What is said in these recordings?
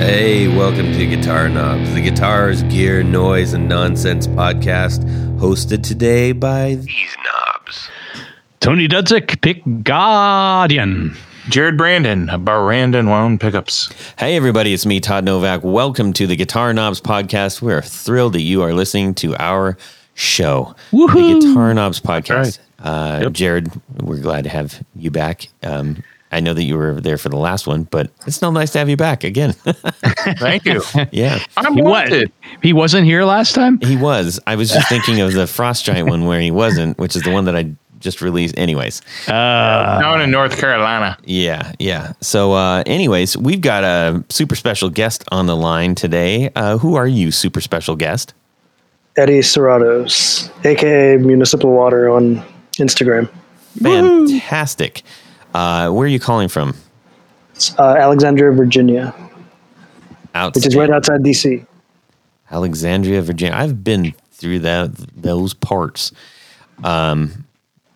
Hey, welcome to Guitar Knobs, the guitars, gear, noise, and nonsense podcast, hosted today by these knobs. Tony Dudzik, Pick Guardian. Jared Brandon, Brandonwound Pickups. Hey, everybody, it's me, Todd Novak. Welcome to the Guitar Knobs podcast. We're thrilled that you are listening to our show, Woohoo! the Guitar Knobs podcast. right. Uh, Jared, we're glad to have you back. Um, I know that you were there for the last one, but it's still nice to have you back again. Thank you. yeah, I'm He, wa- wanted. he wasn't here last time? he was. I was just thinking of the Frost Giant one where he wasn't, which is the one that I just released. Anyways, Down in North Carolina. Yeah, yeah. So, uh, anyways, we've got a super special guest on the line today. Uh, who are you, super special guest? Eddie Serratos, aka Municipal Water on Instagram. Fantastic. Uh, where are you calling from? It's, uh, Alexandria, Virginia, Out which is right outside DC. Alexandria, Virginia. I've been through that those parts. Um,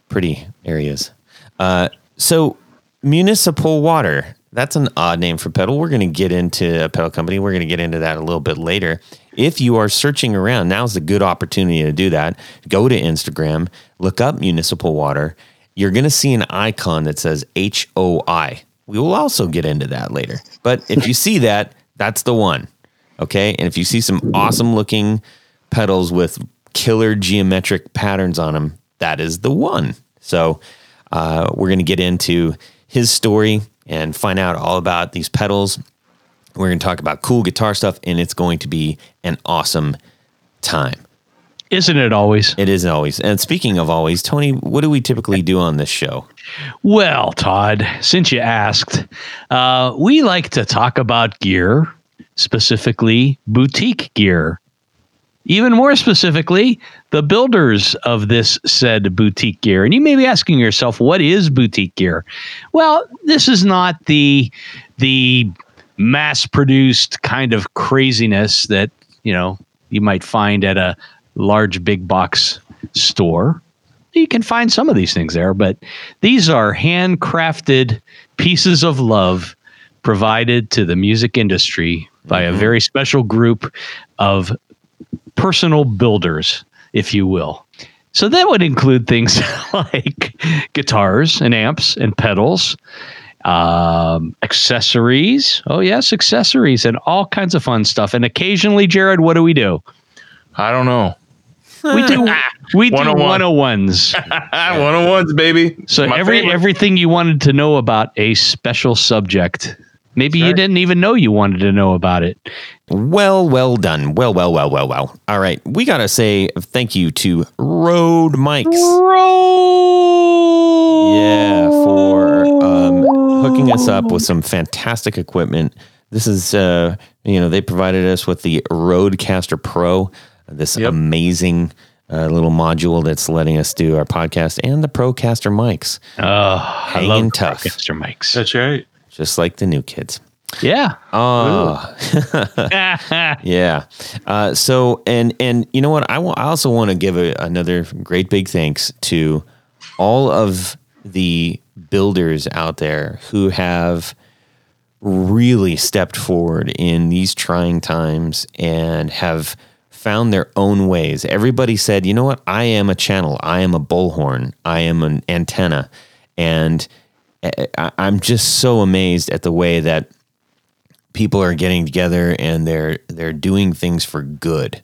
pretty areas. Uh, so municipal water. That's an odd name for pedal. We're going to get into a pedal company. We're going to get into that a little bit later. If you are searching around, now's a good opportunity to do that. Go to Instagram, look up municipal water. You're going to see an icon that says H O I. We will also get into that later. But if you see that, that's the one. Okay. And if you see some awesome looking pedals with killer geometric patterns on them, that is the one. So uh, we're going to get into his story and find out all about these pedals. We're going to talk about cool guitar stuff, and it's going to be an awesome time. Isn't it always? It is always. And speaking of always, Tony, what do we typically do on this show? Well, Todd, since you asked, uh, we like to talk about gear, specifically boutique gear. Even more specifically, the builders of this said boutique gear. And you may be asking yourself, what is boutique gear? Well, this is not the the mass produced kind of craziness that, you know, you might find at a large big box store you can find some of these things there, but these are handcrafted pieces of love provided to the music industry by a very special group of personal builders, if you will. So that would include things like guitars and amps and pedals, um, accessories. Oh, yes, accessories and all kinds of fun stuff. And occasionally, Jared, what do we do? I don't know. We do we do 101. 101s. 101s, baby. So My every favorite. everything you wanted to know about a special subject. Maybe you didn't even know you wanted to know about it. Well, well done. Well, well, well, well, well. All right. We got to say thank you to Rode Mics. Yeah, for um, hooking us up with some fantastic equipment. This is, uh, you know, they provided us with the Rodecaster Pro, this Yep. amazing uh, little module that's letting us do our podcast, and the Procaster mics, Oh, I Hanging love tough. Mr. Mikes. That's right. just like the new kids. Yeah. Oh, yeah. Uh, so, and and you know what? I want. I also want to give a, another great big thanks to all of the builders out there who have really stepped forward in these trying times and have found their own ways. Everybody said, you know what? I am a channel. I am a bullhorn. I am an antenna. And I- I- I'm just so amazed at the way that people are getting together and they're they're doing things for good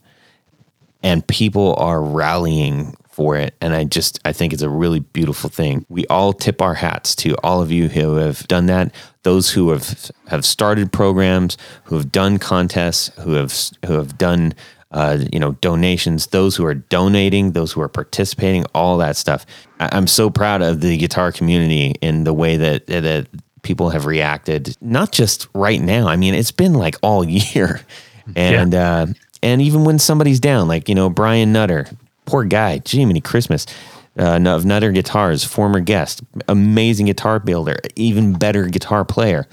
and people are rallying for it and i just i think it's a really beautiful thing we all tip our hats to all of you who have done that those who have have started programs who have done contests who have who have done uh, you know donations those who are donating those who are participating all that stuff. I, i'm so proud of the guitar community in the way that that people have reacted not just right now. I mean it's been like all year. And uh and even when somebody's down like you know brian nutter poor guy jiminy christmas uh, of nutter guitars former guest amazing guitar builder even better guitar player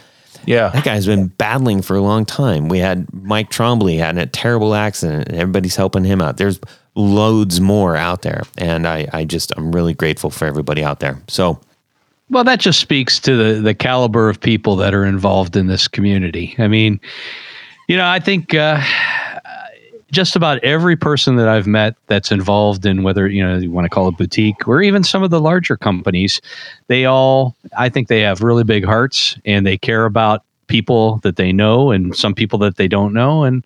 Yeah. that guy's been battling for a long time. We had Mike Trombley had a terrible accident, and everybody's helping him out. There's loads more out there, and I, I just I'm really grateful for everybody out there. So Well, that just speaks to the the caliber of people that are involved in this community. I mean, You know, I think uh, just about every person that I've met that's involved in whether you know you want to call it boutique or even some of the larger companies, they all I think they have really big hearts and they care about people that they know and some people that they don't know and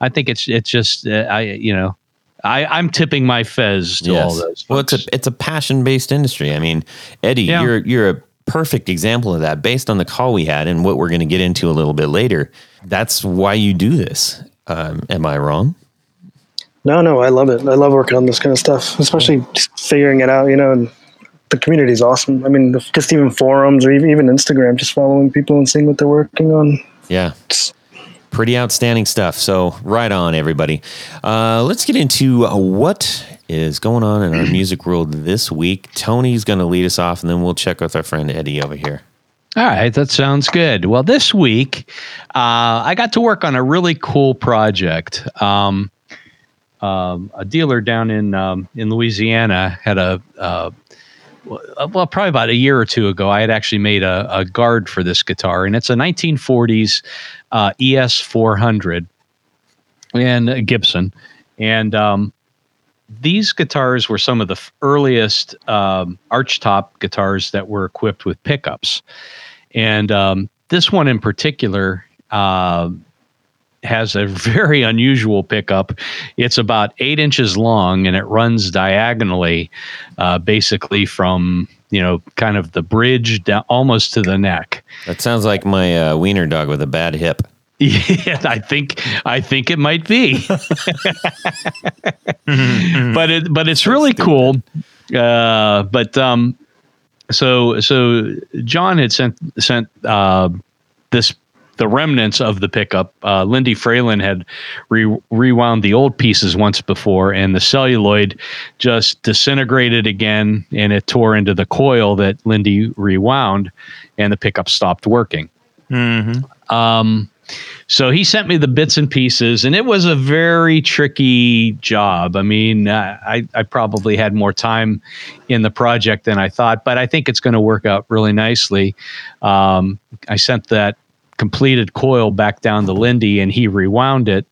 I think it's it's just uh, I you know I, I'm tipping my fez to all those. Well, it's a it's a passion based industry. I mean, Eddie, Yeah. you're you're a perfect example of that based on the call we had and what we're going to get into a little bit later. That's why you do this. Um, am I wrong? No, no, I love it. I love working on this kind of stuff, especially just figuring it out. You know, and the community is awesome. I mean, just even forums or even even Instagram, just following people and seeing what they're working on. Yeah. It's- Pretty outstanding stuff. So, right on, everybody. Uh, let's get into uh, what is going on in our music world this week. Tony's going to lead us off, and then we'll check with our friend Eddie over here. All right, that sounds good. Well, this week uh, I got to work on a really cool project. Um, um, a dealer down in um, in Louisiana had a uh, well, probably about a year or two ago, I had actually made a, a guard for this guitar, and it's a 1940s uh, ES 400 and Gibson, and um, these guitars were some of the earliest um, archtop guitars that were equipped with pickups. And um, this one in particular uh, has a very unusual pickup. It's about eight inches long and it runs diagonally, uh, basically from you know kind of the bridge down almost to the neck. That sounds like my uh, wiener dog with a bad hip. Yeah, I think I think it might be, but it but it's really cool. Uh, but um, so so John had sent sent uh, this the remnants of the pickup. Uh, Lindy Fralin had re- rewound the old pieces once before, and the celluloid just disintegrated again, and it tore into the coil that Lindy rewound, and the pickup stopped working. Um, so he sent me the bits and pieces, and it was a very tricky job. I mean, I, I probably had more time in the project than I thought, but I think it's going to work out really nicely. Um, I sent that completed coil back down to Lindy, and he rewound it.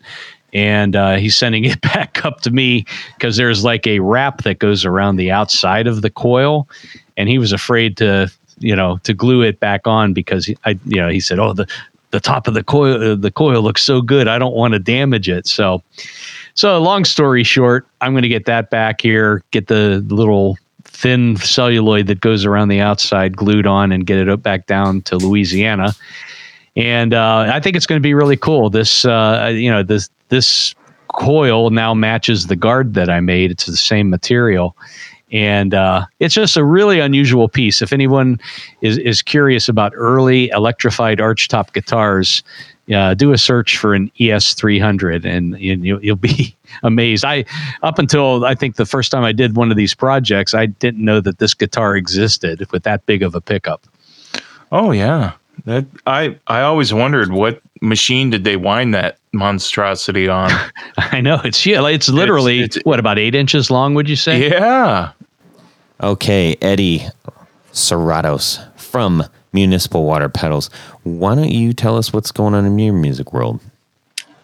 And uh, he's sending it back up to me because there's like a wrap that goes around the outside of the coil, and he was afraid to, you know, to glue it back on because he, I, you know, he said, "Oh, the the top of the coil, uh, the coil looks so good. I don't want to damage it." So, so long story short, I'm going to get that back here, get the little thin celluloid that goes around the outside glued on, and get it up back down to Louisiana. And uh, I think it's going to be really cool. This, uh, you know, this this coil now matches the guard that I made. It's the same material, and uh, it's just a really unusual piece. If anyone is is curious about early electrified archtop guitars, uh, do a search for an ES 300, and you, you'll be amazed. I up until I think the first time I did one of these projects, I didn't know that this guitar existed with that big of a pickup. Oh yeah. That I I always wondered what machine did they wind that monstrosity on? I know it's yeah, it's literally it's- what about eight inches long? Would you say? yeah. Okay, Eddie Serratos from Municipal Water Pedals. Why don't you tell us what's going on in your music world?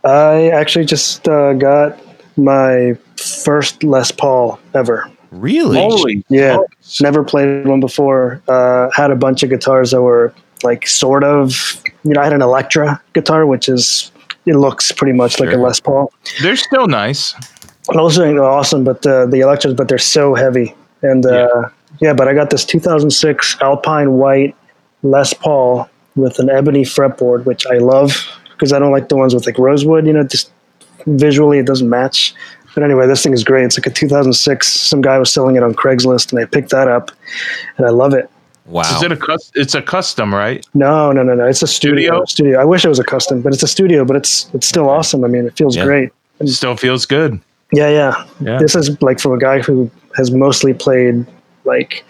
I actually just uh, got my first Les Paul ever. Really? Holy Yeah, smokes. never played one before. Uh, had a bunch of guitars that were like sort of, you know, I had an Electra guitar, which is it looks pretty much like a Les Paul. They're still nice. Those are awesome, but the the Electras, but they're so heavy. And uh, yeah. but I got this 2006 Alpine White Les Paul with an ebony fretboard, which I love because I don't like the ones with like rosewood. You know, just visually it doesn't match. But anyway, this thing is great. It's like a 2006. Some guy was selling it on Craigslist, and I picked that up, and I love it. Wow. Is it a cus- it's a custom, right? No, no, no, no. It's a studio. Studio? Studio. I wish it was a custom, but it's a studio. But it's it's still awesome. I mean, it feels Yeah. great. Still feels good. Yeah, yeah, Yeah. This is like from a guy who has mostly played like,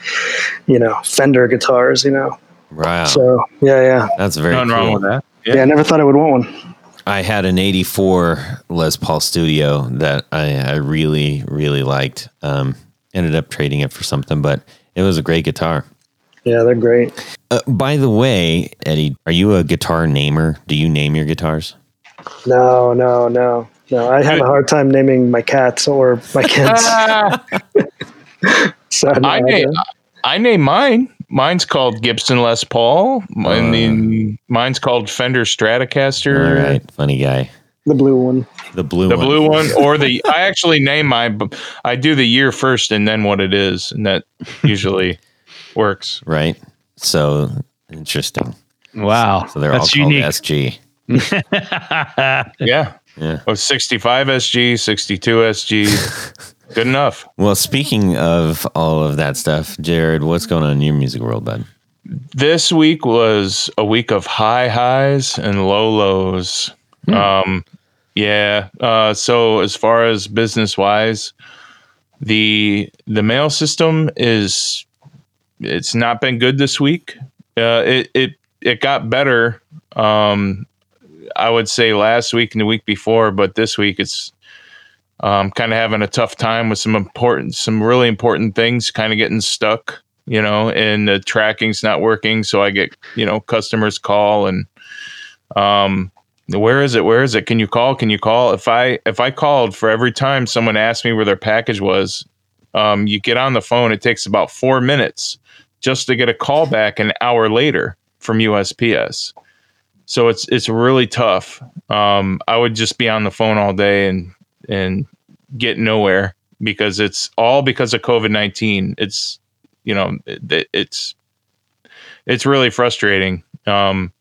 you know, Fender guitars. You know, wow. so yeah, yeah, That's very Nothing cool. wrong with that. yeah. I never thought I would want one. I had an 84 Les Paul Studio that I, I really, really liked. Um, ended up trading it for something, but it was a great guitar. Yeah, they're great. Uh, by the way, Eddie, are you a guitar namer? Do you name your guitars? No, no, no, no. I have a hard time naming my cats or my kids. so, no, I I name don't. I name mine. Mine's called Gibson Les Paul. I mean, mine's called Fender Stratocaster. All right, funny guy. the blue one. The blue The one. blue one or the I actually name my. I do the year first and then what it is and that usually works. Right. So interesting. Wow. So they're That's all called unique. SG. Yeah. Yeah. Oh, 65 SG, 62 SG. Good enough. Well, speaking of all of that stuff, Jared, what's going on in your music world, bud? This week was a week of high highs and low lows. Um, yeah. Uh, so as far as business wise, the the mail system is it's not been good this week. Uh, it it it got better. Um, I would say last week and the week before, but this week it's um, kind of having a tough time with some important, some really important things kind of getting stuck, you know, and the tracking's not working. So I get, you know, customers call and, um, where is it? Where is it? Can you call? Can you call? If I, if I called for every time someone asked me where their package was, um, you get on the phone, it takes about four minutes just to get a call back an hour later from USPS. So it's, it's really tough. Um, I would just be on the phone all day and, and get nowhere because it's all because of COVID nineteen. It's you know it, it's it's really frustrating. Um,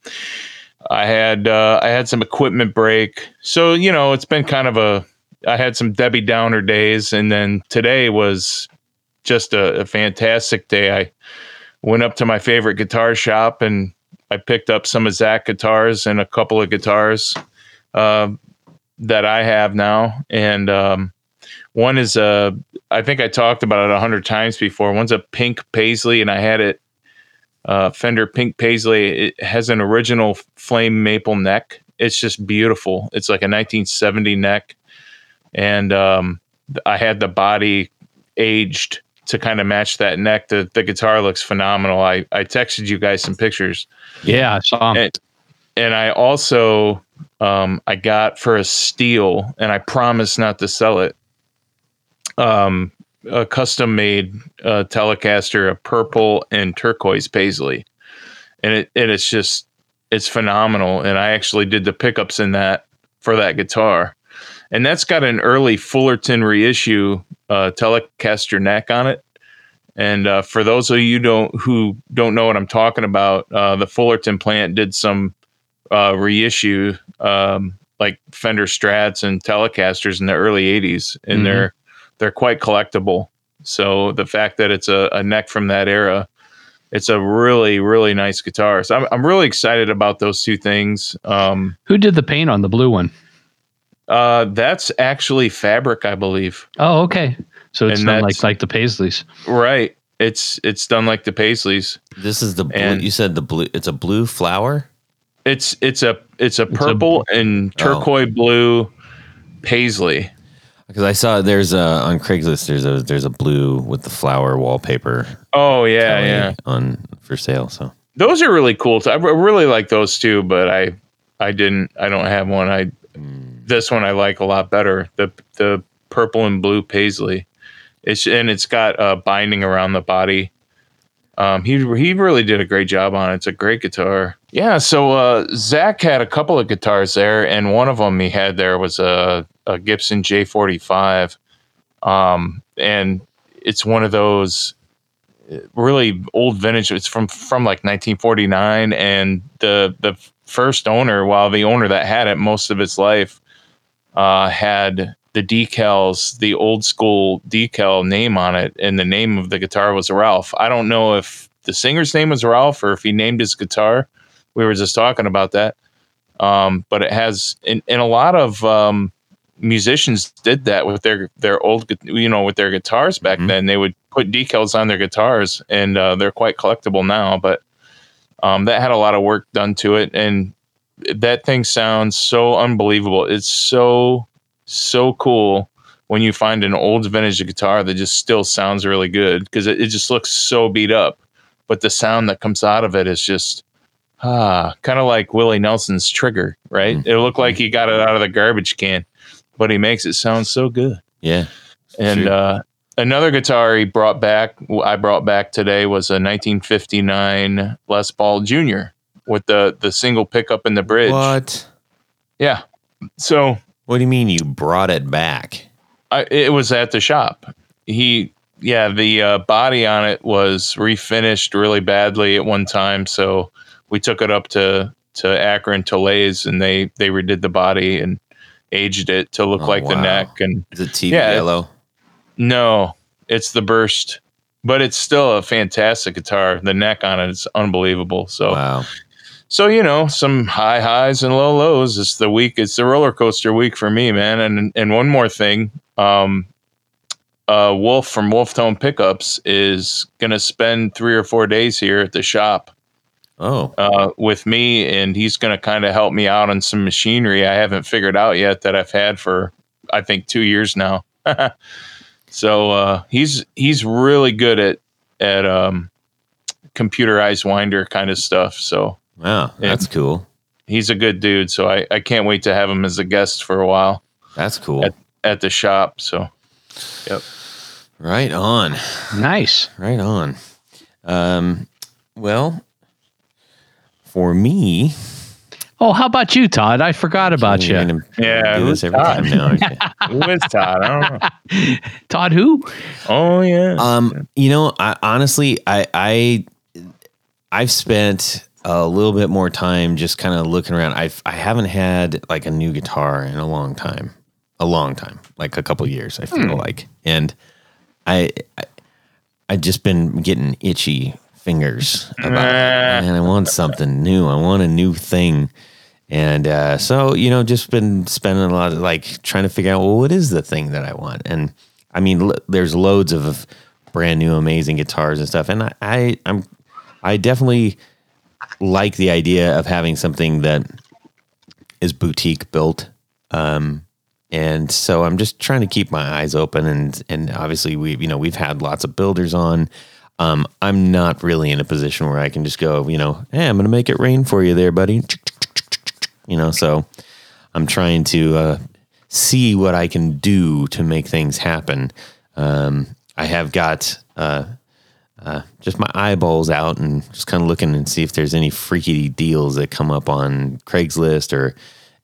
I had uh, I had some equipment break, so you know it's been kind of a. I had some Debbie Downer days, and then today was just a, a fantastic day. I went up to my favorite guitar shop and I picked up some of Zach guitars and a couple of guitars. Uh, that I have now, and um, one is a. I think I talked about it a hundred times before. One's a pink paisley, and I had it uh, Fender pink paisley. It has an original flame maple neck. It's just beautiful. It's like a 1970 neck, and um, I had the body aged to kind of match that neck. The the guitar looks phenomenal. I I texted you guys some pictures Yeah, I saw 'em. and, and I also um, I got for a steal, and I promised not to sell it. Um, a custom made uh, Telecaster, a purple and turquoise paisley, and it and it's just it's phenomenal. And I actually did the pickups in that for that guitar, and that's got an early Fullerton reissue uh, Telecaster neck on it. And uh, for those of you don't who don't know what I'm talking about, uh, the Fullerton plant did some uh, reissue um, like Fender Strats and Telecasters in the early '80s, and Mhm. they're they're quite collectible. So the fact that it's a, a neck from that era, it's a really really nice guitar. So I'm I'm really excited about those two things. Um, Who did the paint on the blue one? Uh, that's actually fabric, I believe. Oh, okay. So it's And not that's- like like the Paisleys. Right. It's it's done like the Paisleys. This is the blue. And- you said the blue. It's a blue flower. It's it's a it's a a- purple and turquoise blue paisley. Because I saw there's a on Craigslist. There's a there's a blue with the flower wallpaper. Oh yeah, yeah. On for sale. So Those are really cool. I really like those too, but I I didn't I don't have one. I this one I like a lot better. The the purple and blue paisley. It's and it's got a binding around the body. Um, he he really did a great job on it. It's a great guitar. Yeah. So uh, Zach had a couple of guitars there, and one of them he had there was a, a Gibson J45, um, and it's one of those really old vintage. It's from from like 1949, and the the first owner, while the owner that had it most of its life, uh, had the decals, the old school decal name on it, and the name of the guitar was Ralph. I don't know if the singer's name was Ralph or if he named his guitar. We were just talking about that. Um, but it has, and, and a lot of um, musicians did that with their their old, you know, with their guitars back Mhm. then. They would put decals on their guitars, and uh, they're quite collectible now. But um, that had a lot of work done to it, and that thing sounds so unbelievable. It's so so cool when you find an old vintage guitar that just still sounds really good because it, it just looks so beat up, but the sound that comes out of it is just ah, kind of like Willie Nelson's trigger, right? Mm. It looked like he got it out of the garbage can, but he makes it sound so good. Yeah. And Sure. uh, another guitar he brought back, I brought back today, was a 1959 Les Paul Jr. with the the single pickup in the bridge. What? Yeah. So What do you mean you brought it back? I, it was at the shop. He, yeah, the uh, body on it was refinished really badly at one time, so we took it up to to Akron Tolays, and they they redid the body and aged it to look Oh, like the neck. And Is it TV Yeah, yellow? no, it's the burst, but it's still a fantastic guitar. The neck on it is unbelievable. So. Wow. So you know, some high highs and low lows. It's the week. It's the roller coaster week for me, man. And and one more thing, um, uh, Wolf from Wolf Tone Pickups is gonna spend three or four days here at the shop Oh, uh, with me, and he's gonna kind of help me out on some machinery I haven't figured out yet that I've had for I think two years now. so uh, he's he's really good at at um, computerized winder kind of stuff. So wow. Yeah. That's cool. he's a good dude. So I, I can't wait to have him as a guest for a while That's cool. At- at the shop. So yep. Right on. Nice. Right on. Um, well, for me, Oh, how about you, Todd? I forgot about you. gonna Yeah, do this who's every Todd? time now. okay. who is Todd? I don't know. Todd, who? Oh yeah. Um, you know, I honestly, I, I, I've spent a little bit more time just kind of looking around. I've, I haven't had like a new guitar in a long time, a long time, like a couple years. I feel like, and I, I, I just been getting itchy fingers about it. Man, I want something new. I want a new thing. And uh, so, you know, just been spending a lot of like trying to figure out, well, what is the thing that I want? And I mean, l- there's loads of brand new, amazing guitars and stuff. And I, I I'm, I definitely like the idea of having something that is boutique built. Um, and so I'm just trying to keep my eyes open and and obviously we you know we've had lots of builders on. Um, I'm not really in a position where I can just go, you know, hey, I'm going to make it rain for you there, buddy. You know, so I'm trying to uh, see what I can do to make things happen. Um, I have got uh, uh, just my eyeballs out and just kind of looking and see if there's any freaky deals that come up on Craigslist or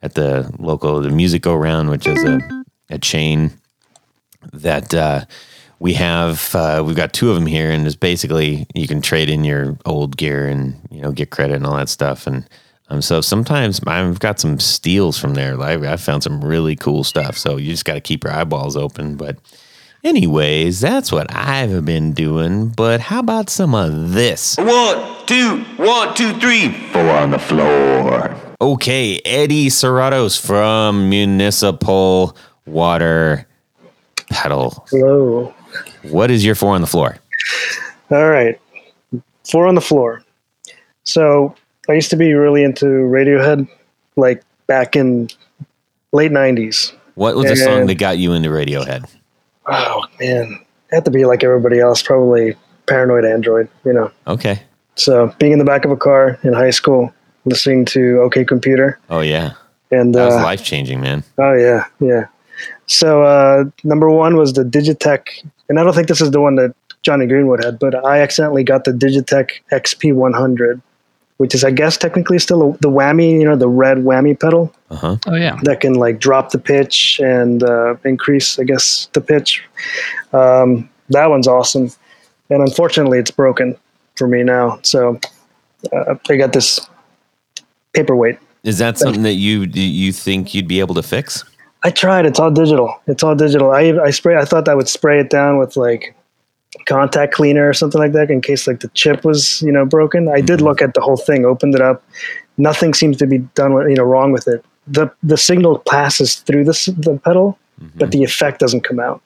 at the local the music go round, which is a, a chain that uh, we have. Uh, we've got two of them here, and it's basically you can trade in your old gear and you know get credit and all that stuff. And um, so sometimes I've got some steals from there. Like I found some really cool stuff. So you just got to keep your eyeballs open, but. Anyways, that's what I've been doing. But how about some of this? One, two, one, two, three, four on the floor. Okay, Eddie Serratos from Municipal Water Pedal. Hello. What is your four on the floor? All right. Four on the floor. So I used to be really into Radiohead, like back in late '90s. What was the song that got you into Radiohead? Oh man, I had to be like everybody else, probably paranoid android, you know. Okay. So being in the back of a car in high school, listening to OK Computer, Oh yeah, and that was uh, life changing, man. oh yeah, yeah. So uh, number one was the Digitech, and I don't think this is the one that Jonny Greenwood had, but I accidentally got the Digitech XP100, which is I guess technically still the whammy, you know, the red whammy pedal Uh huh. Oh yeah. that can like drop the pitch and uh, increase, I guess, the pitch. Um, that one's awesome, and unfortunately, it's broken for me now. So uh, I got this paperweight. Is that something that you you think you'd be able to fix? I tried. It's all digital. It's all digital. I I spray. I thought I would spray it down with like contact cleaner or something like that in case like the chip was you know broken. I did look at the whole thing, opened it up. Nothing seems to be done with you know wrong with it. the The signal passes through the the pedal, but the effect doesn't come out.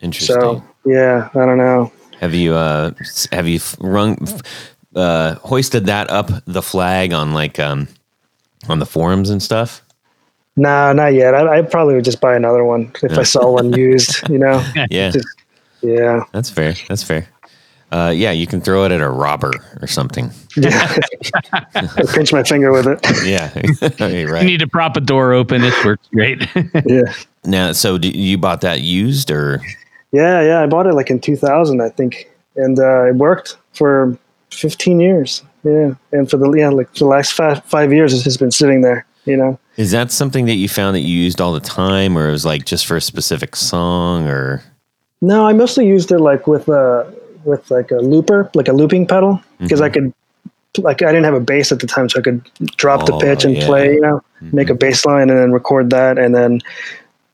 Interesting. So yeah, I don't know. have you uh have you rung uh hoisted that up the flag on like um on the forums and stuff? No, not yet. I, I probably would just buy another one if I saw one used. You know, Yeah. Just- yeah. That's fair. That's fair. uh, yeah, you can throw it at a robber or something. Yeah. I pinch my finger with it. Yeah, You right. need to prop a door open. It works great. Yeah. Now, so do you bought that used or? Yeah, yeah. I bought it like in 2000, I think, and uh, it worked for 15 years. Yeah, and for the yeah, like for the last five five years, it's just been sitting there. You know. Is that something that you found that you used all the time, or it was like just for a specific song, or No, I mostly used it like with a with like a looper, like a looping pedal, because I could like I didn't have a bass at the time, so I could drop the Oh, pitch and yeah. play. You know, make a bass line and then record that, and then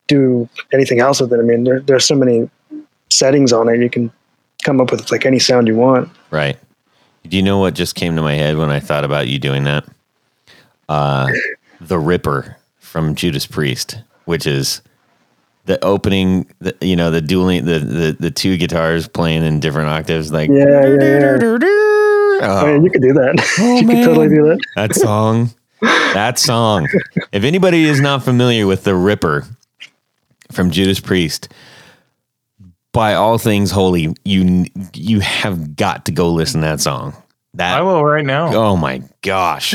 do anything else with it. I mean, there there's so many settings on it. You can come up with like any sound you want. right? Do you know what just came to my head when I thought about you doing that? Uh, the Ripper from Judas Priest, which is the opening, the, you know, the dueling, the, the the two guitars playing in different octaves, like Yeah, yeah, yeah. Oh, I mean, you could do that. you could totally do that. that song that song if anybody is not familiar with the ripper from judas priest by all things holy you you have got to go listen to that song that I will right now. oh my gosh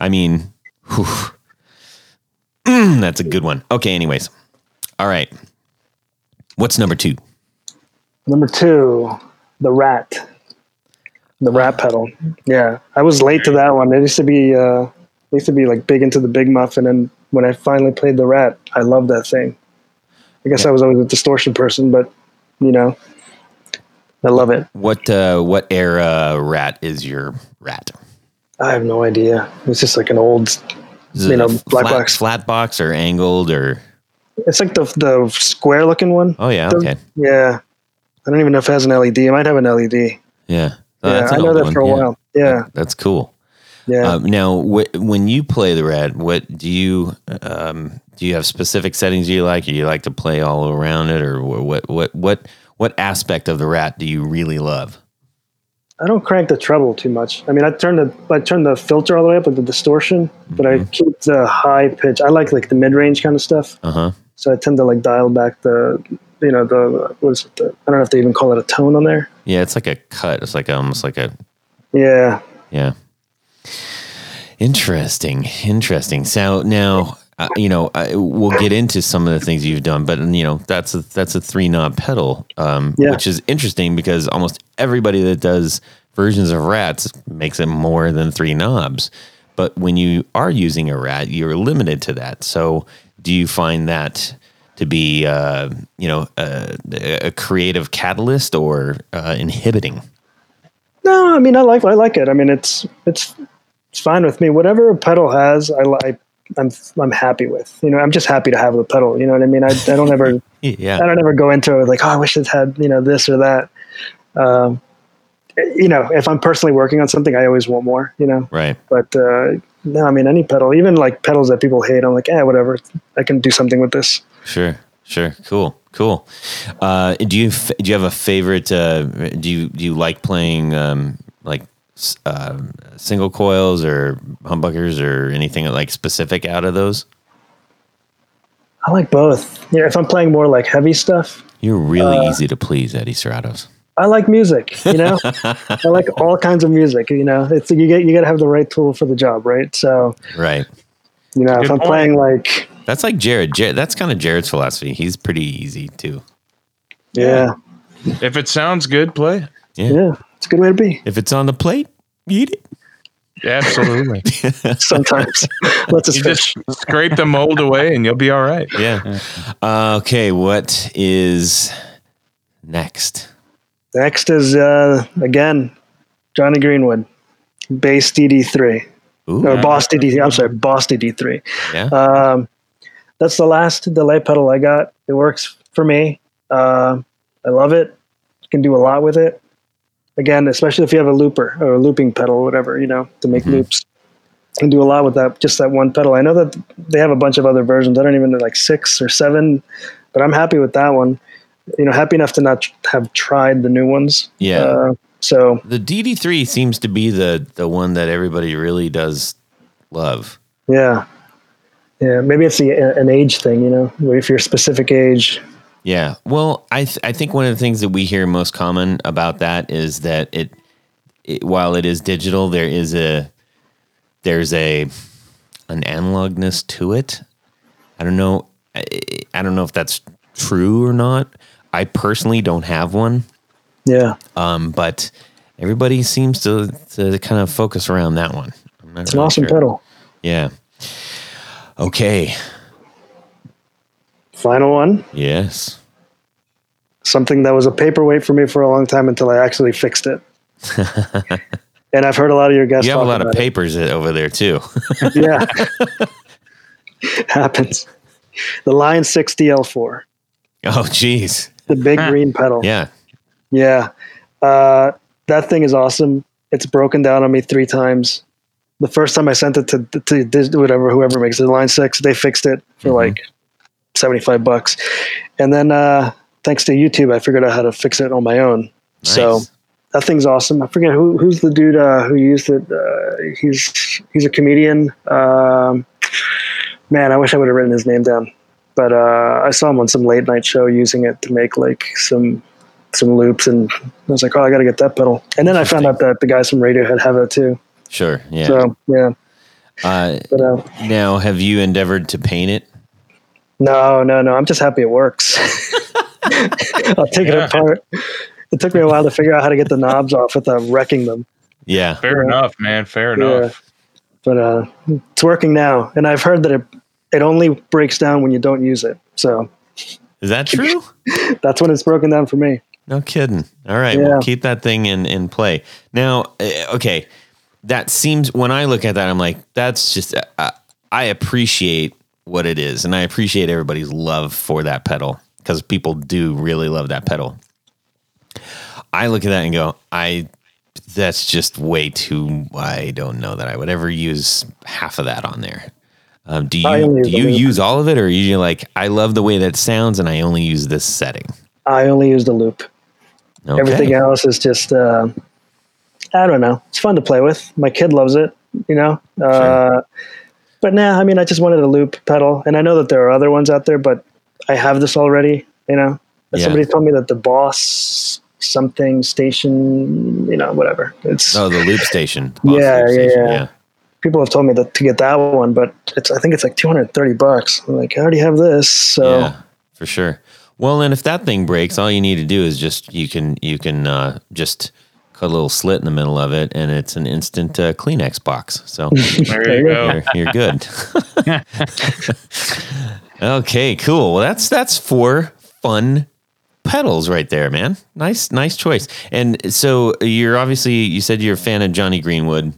i mean. Mm, that's a good one okay anyways all right what's number two Number two, the rat. The rat pedal. Yeah. I was late to that one. It used to be uh used to be like big into the big muffin and then when I finally played the rat, I loved that thing. I guess I was always a distortion person, but you know, I love it. what uh what era rat is your rat I have no idea. It's just like an old You know, black flat, box. flat box or angled or it's like the the square looking one. oh yeah The- okay Yeah. I don't even know if it has an LED. It might have an LED. Yeah. Oh, yeah, I know that one. for a Yeah. while. Yeah. That's cool. Yeah. Um, now, wh- when you play the rat, what do you um, do? You have specific settings you like, or you like to play all around it, or wh- what? What? What? What aspect of the rat do you really love? I don't crank the treble too much. I mean, I turn the I turn the filter all the way up with the distortion, but Mm-hmm. I keep the high pitch. I like like the mid range kind of stuff, Uh huh. So I tend to like dial back the you know the what is it? The, I don't know if they even call it a tone on there. Yeah, it's like a cut. It's like almost like a Yeah, yeah. Interesting. Interesting. So now. Uh, you know, I, we'll get into some of the things you've done, but you know, that's a that's a three knob pedal, um, Yeah. which is interesting because almost everybody that does versions of rats makes it more than three knobs. But when you are using a rat, you're limited to that. So, do you find that to be, uh, you know, a, a creative catalyst or uh, inhibiting? no, I mean I like I like it. I mean it's it's it's fine with me. Whatever a pedal has, I like. I'm I'm happy with. You know, I'm just happy to have the pedal. You know what I mean? I, I don't ever Yeah, I don't ever go into it like, oh, I wish it had, you know, this or that. Um, you know, if I'm personally working on something, I always want more, you know, right. but, uh, no, I mean, any pedal, even like pedals that people hate, I'm like, eh, whatever. I can do something with this. Sure, sure, cool, cool. Uh, do you f- do you have a favorite? Uh, do you do you like playing um, like uh, single coils or humbuckers or anything like specific out of those? I like both. Yeah. If I'm playing more like heavy stuff, You're really easy to please, Eddie Serratos. I like music, you know, I like all kinds of music, you know, it's, you get, you got to have the right tool for the job. Right. So, Right. you know, if I'm point. playing like, That's like Jared. Jared that's kind of Jared's philosophy. He's pretty easy too. yeah, If it sounds good, play it. Yeah. yeah, it's a good way to be If it's on the plate, eat it. Absolutely. sometimes. Let's just you just scrape the mold away and you'll be all right. Yeah. Uh, okay. What is next? Next is uh, again Jonny Greenwood, bass DD3 Ooh. or Boss DD. I'm sorry, Boss DD3. Yeah. Um, that's the last delay pedal I got. It works for me. Uh, I love it. You can do a lot with it. Again, especially if you have a looper or a looping pedal, or whatever you know, to make loops. You can do a lot with that. Just that one pedal. I know that they have a bunch of other versions. I don't even know like six or seven, but I'm happy with that one. You know, happy enough to not have tried the new ones. Yeah. Uh, so The DD3 seems to be the the one that everybody really does love. Yeah, yeah. Maybe it's the, an age thing, you know. If you're a specific age, Yeah. Well, I th- I think one of the things that we hear most common about that is that it, it while it is digital, there is a there's a an analogness to it. I don't know. I, I don't know if that's true or not. I personally don't have one, Yeah, um, but everybody seems to to kind of focus around that one. I'm not it's an awesome sure. pedal. Yeah. Okay. Final one. Yes. something that was a paperweight for me for a long time until I actually fixed it. and I've heard a lot of your guests. You have a lot of about it. papers over there too. Yeah, happens. The Line 6 DL4, oh, geez. The big green pedal. Yeah. Yeah. Uh, that thing is awesome. It's broken down on me three times. The first time I sent it to, to Dis- whatever, whoever makes it, Line 6, they fixed it for Mhm. like 75 bucks. And then, uh, thanks to YouTube, I figured out how to fix it on my own. So that thing's awesome. I forget who, who's the dude uh, who used it. Uh, he's, he's a comedian. Um, man, I wish I would have written his name down. But uh, I saw him on some late night show using it to make like some some loops, and I was like, oh, I got to get that pedal. And then I found out that the guys from Radiohead have it too. Sure. Yeah. So yeah, uh, but uh, now, have you endeavored to paint it? no, no, no. I'm just happy it works. I'll take it apart. It took me a while to figure out how to get the knobs off without wrecking them. Yeah. Fair Yeah. enough, man. Fair Yeah. enough. But uh, it's working now, and I've heard that it it only breaks down when you don't use it. So Is that true? that's when it's broken down for me. No kidding. All right. Yeah. Well, keep that thing in, in play. Now, uh, okay. That seems, when I look at that, I'm like, that's just, uh, I appreciate what it is. And I appreciate everybody's love for that pedal because people do really love that pedal. I look at that and go, I, that's just way too, I don't know that I would ever use half of that on there. Um, do you do use you use all of it, or are you like I love the way that sounds, and I only use this setting? I only use the loop. Okay. Everything else is just uh, I don't know. It's fun to play with. My kid loves it, you know. Uh, but nah, I mean, I just wanted a loop pedal, and I know that there are other ones out there, but I have this already. You know, Yeah. somebody told me that the Boss something station, you know, whatever. It's Oh, the loop station. Yeah, loop yeah, station, yeah. People have told me that to get that one, but it's I think it's like two hundred thirty bucks. I'm like, I already have this, so Yeah, for sure. Well, then if that thing breaks, all you need to do is just you can you can uh, just cut a little slit in the middle of it, and it's an instant uh, Kleenex box. So There you go. you're, you're good. okay, cool. Well, that's that's four fun pedals right there, man. Nice, nice choice. And so you're obviously you said you're a fan of Jonny Greenwood.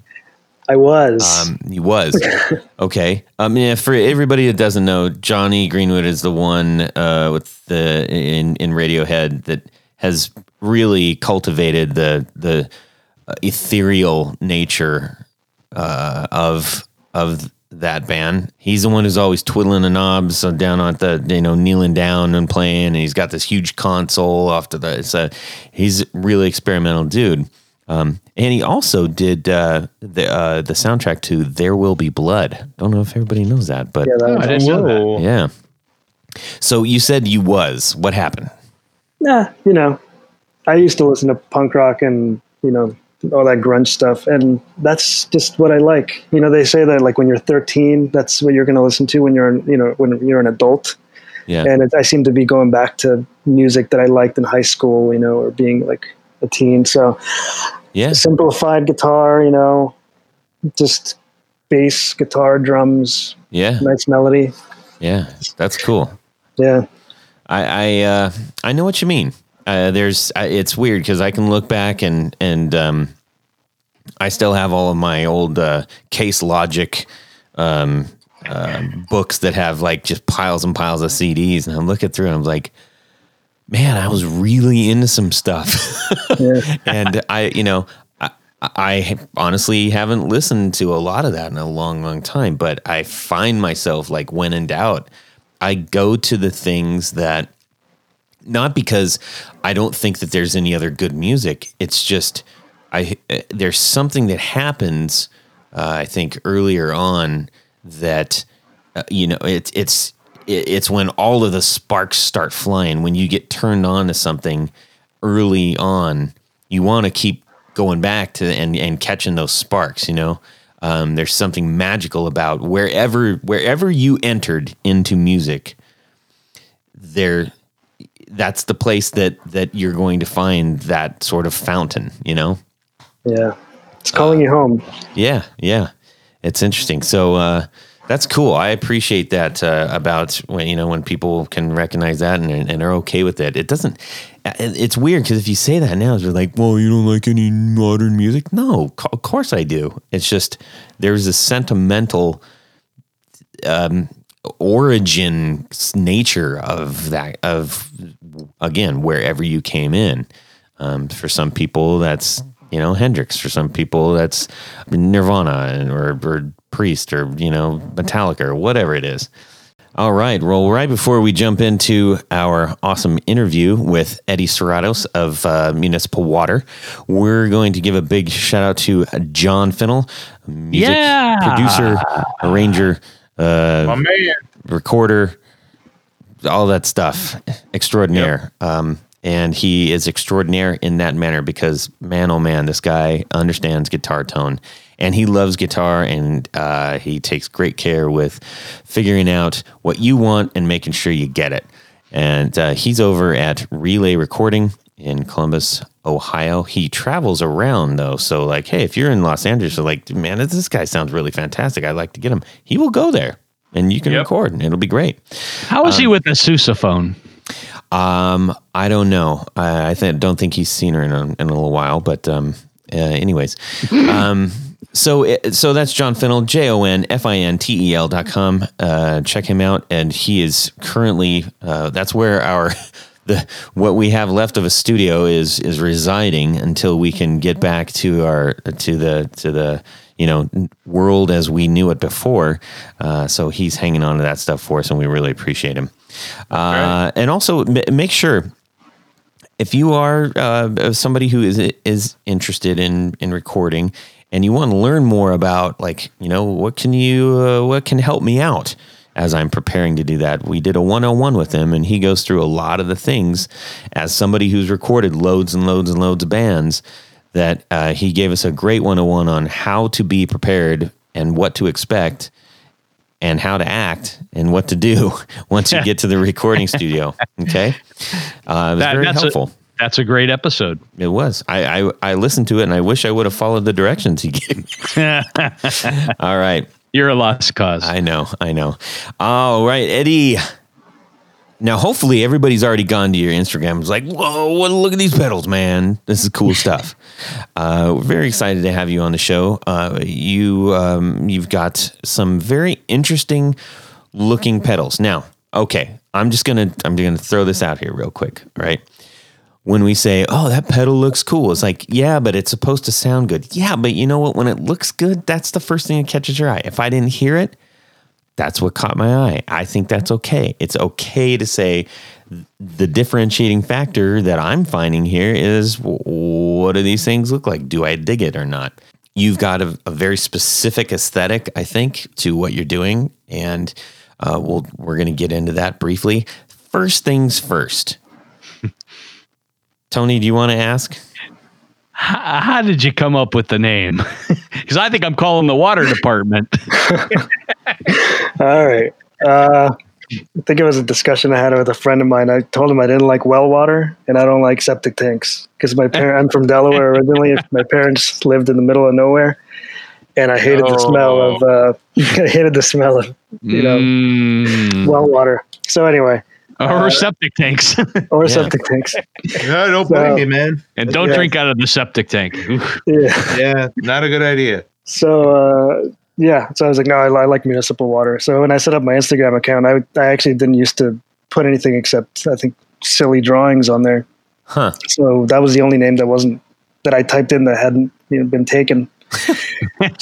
I was. Um, he was okay. I mean, for everybody that doesn't know, Jonny Greenwood is the one uh, with the in in Radiohead that has really cultivated the the uh, ethereal nature uh, of of that band. He's the one who's always twiddling the knobs so down on the you know kneeling down and playing, and he's got this huge console off to the. It's a he's a really experimental dude. Um, and he also did uh, the uh, the soundtrack to There Will Be Blood. Don't know if everybody knows that, but yeah, that Oh, was, I didn't know that. Yeah. So you said you was. What happened? Nah, you know, I used to listen to punk rock and you know all that grunge stuff, and that's just what I like. You know, they say that like when you're 13, that's what you're going to listen to when you're you know when you're an adult, Yeah. and it, I seem to be going back to music that I liked in high school, you know, or being like a teen. So yeah. simplified guitar, you know, just bass, guitar, drums, Yeah. nice melody. Yeah. That's cool. Yeah, I I uh, I know what you mean. Uh, there's I, it's weird because I can look back and and um, I still have all of my old uh, Case Logic um, uh, books that have like just piles and piles of CDs, and I'm looking through and I'm like, man, I was really into some stuff, yeah. and I you know. I, I honestly haven't listened to a lot of that in a long, long time, but I find myself like when in doubt, I go to the things that not because I don't think that there's any other good music. It's just I uh, there's something that happens. Uh, I think earlier on that uh, you know it, it's it, it's when all of the sparks start flying. When you get turned on to something early on, you want to keep going back to and and catching those sparks. You know, um, there's something magical about wherever wherever you entered into music. There, that's the place that that you're going to find that sort of fountain. You know. Yeah, it's calling you home. Yeah, yeah, it's interesting. So uh, that's cool. I appreciate that uh, about when you know when people can recognize that and, and are okay with it. It doesn't. It's weird because if you say that now, they're like, "Well, you don't like any modern music." No, of course I do. It's just there's a sentimental um, origin nature of that of again wherever you came in. Um, for some people, that's you know Hendrix. For some people, that's Nirvana or, or Priest or you know Metallica or whatever it is. All right. Well, right before we jump into our awesome interview with Eddie Serratos of uh, Municipal Water, we're going to give a big shout out to Jon Fintel, music Yeah. producer, arranger, uh, My man. recorder, all that stuff extraordinaire. Um, and he is extraordinaire in that manner because man, oh man, this guy understands guitar tone and he loves guitar and uh, he takes great care with figuring out what you want and making sure you get it. And uh, he's over at Relay Recording in Columbus, Ohio. He travels around though. So like, hey, if you're in Los Angeles, like, man, this guy sounds really fantastic. I'd like to get him. He will go there and you can Yep. record and it'll be great. How is he with the sousaphone? Um, I don't know. I, I th- don't think he's seen her in a, in a little while, but um, uh, anyways, um, so it, so that's Jon Fintel, J O N F I N T E L dot com. Uh, check him out, and he is currently uh, that's where our the what we have left of a studio is is residing until we can get back to our to the to the you know world as we knew it before. Uh, so he's hanging on to that stuff for us, and we really appreciate him. Uh, and also m- make sure if you are uh, somebody who is is interested in in recording and you want to learn more about like you know what can you uh, what can help me out as I'm preparing to do that? We did a 101 with him and he goes through a lot of the things as somebody who's recorded loads and loads and loads of bands that uh, he gave us a great 101 on how to be prepared and what to expect and how to act and what to do once you get to the recording studio okay? Uh, it was That- very that's a- helpful That's a great episode. it was. I, I I listened to it and I wish I would have followed the directions he gave. All right. You're a lost cause. I know. I know. All right, Eddie. Now, hopefully, everybody's already gone to your Instagram. It's like, whoa, look at these pedals, man. This is cool stuff. Uh, we're very excited to have you on the show. Uh, you, um, you've got some very interesting looking pedals. Now, okay, I'm just gonna, I'm gonna throw this out here real quick. Right when we say, "Oh, that pedal looks cool," it's like, "Yeah, but it's supposed to sound good." Yeah, but you know what? When it looks good, that's the first thing that catches your eye. If I didn't hear it, that's what caught my eye. I think that's okay. It's okay to say the differentiating factor that I'm finding here is what do these things look like? Do I dig it or not? You've got a, a very specific aesthetic, I think, to what you're doing, and uh, we'll, we're going to get into that briefly. First things first. Tony, do you want to ask? how, how did you come up with the name? Because I think I'm calling the water department. All right. Uh, I think it was a discussion I had with a friend of mine. I told him I didn't like well water and I don't like septic tanks because my parent. I'm from Delaware originally. My parents lived in the middle of nowhere, and I hated the smell of. Uh, I hated the smell of you know Mm, well water. So anyway, or septic tanks. or Yeah. septic tanks. No, don't blame blame you, you, man. and don't Yeah. drink out of the septic tank. Oof. Yeah. Yeah, not a good idea. So uh, yeah, so I was like, no, I, I like municipal water. So when I set up my Instagram account, I I actually didn't used to put anything except I think silly drawings on there. Huh. So that was the only name that wasn't that I typed in that hadn't you know, been taken.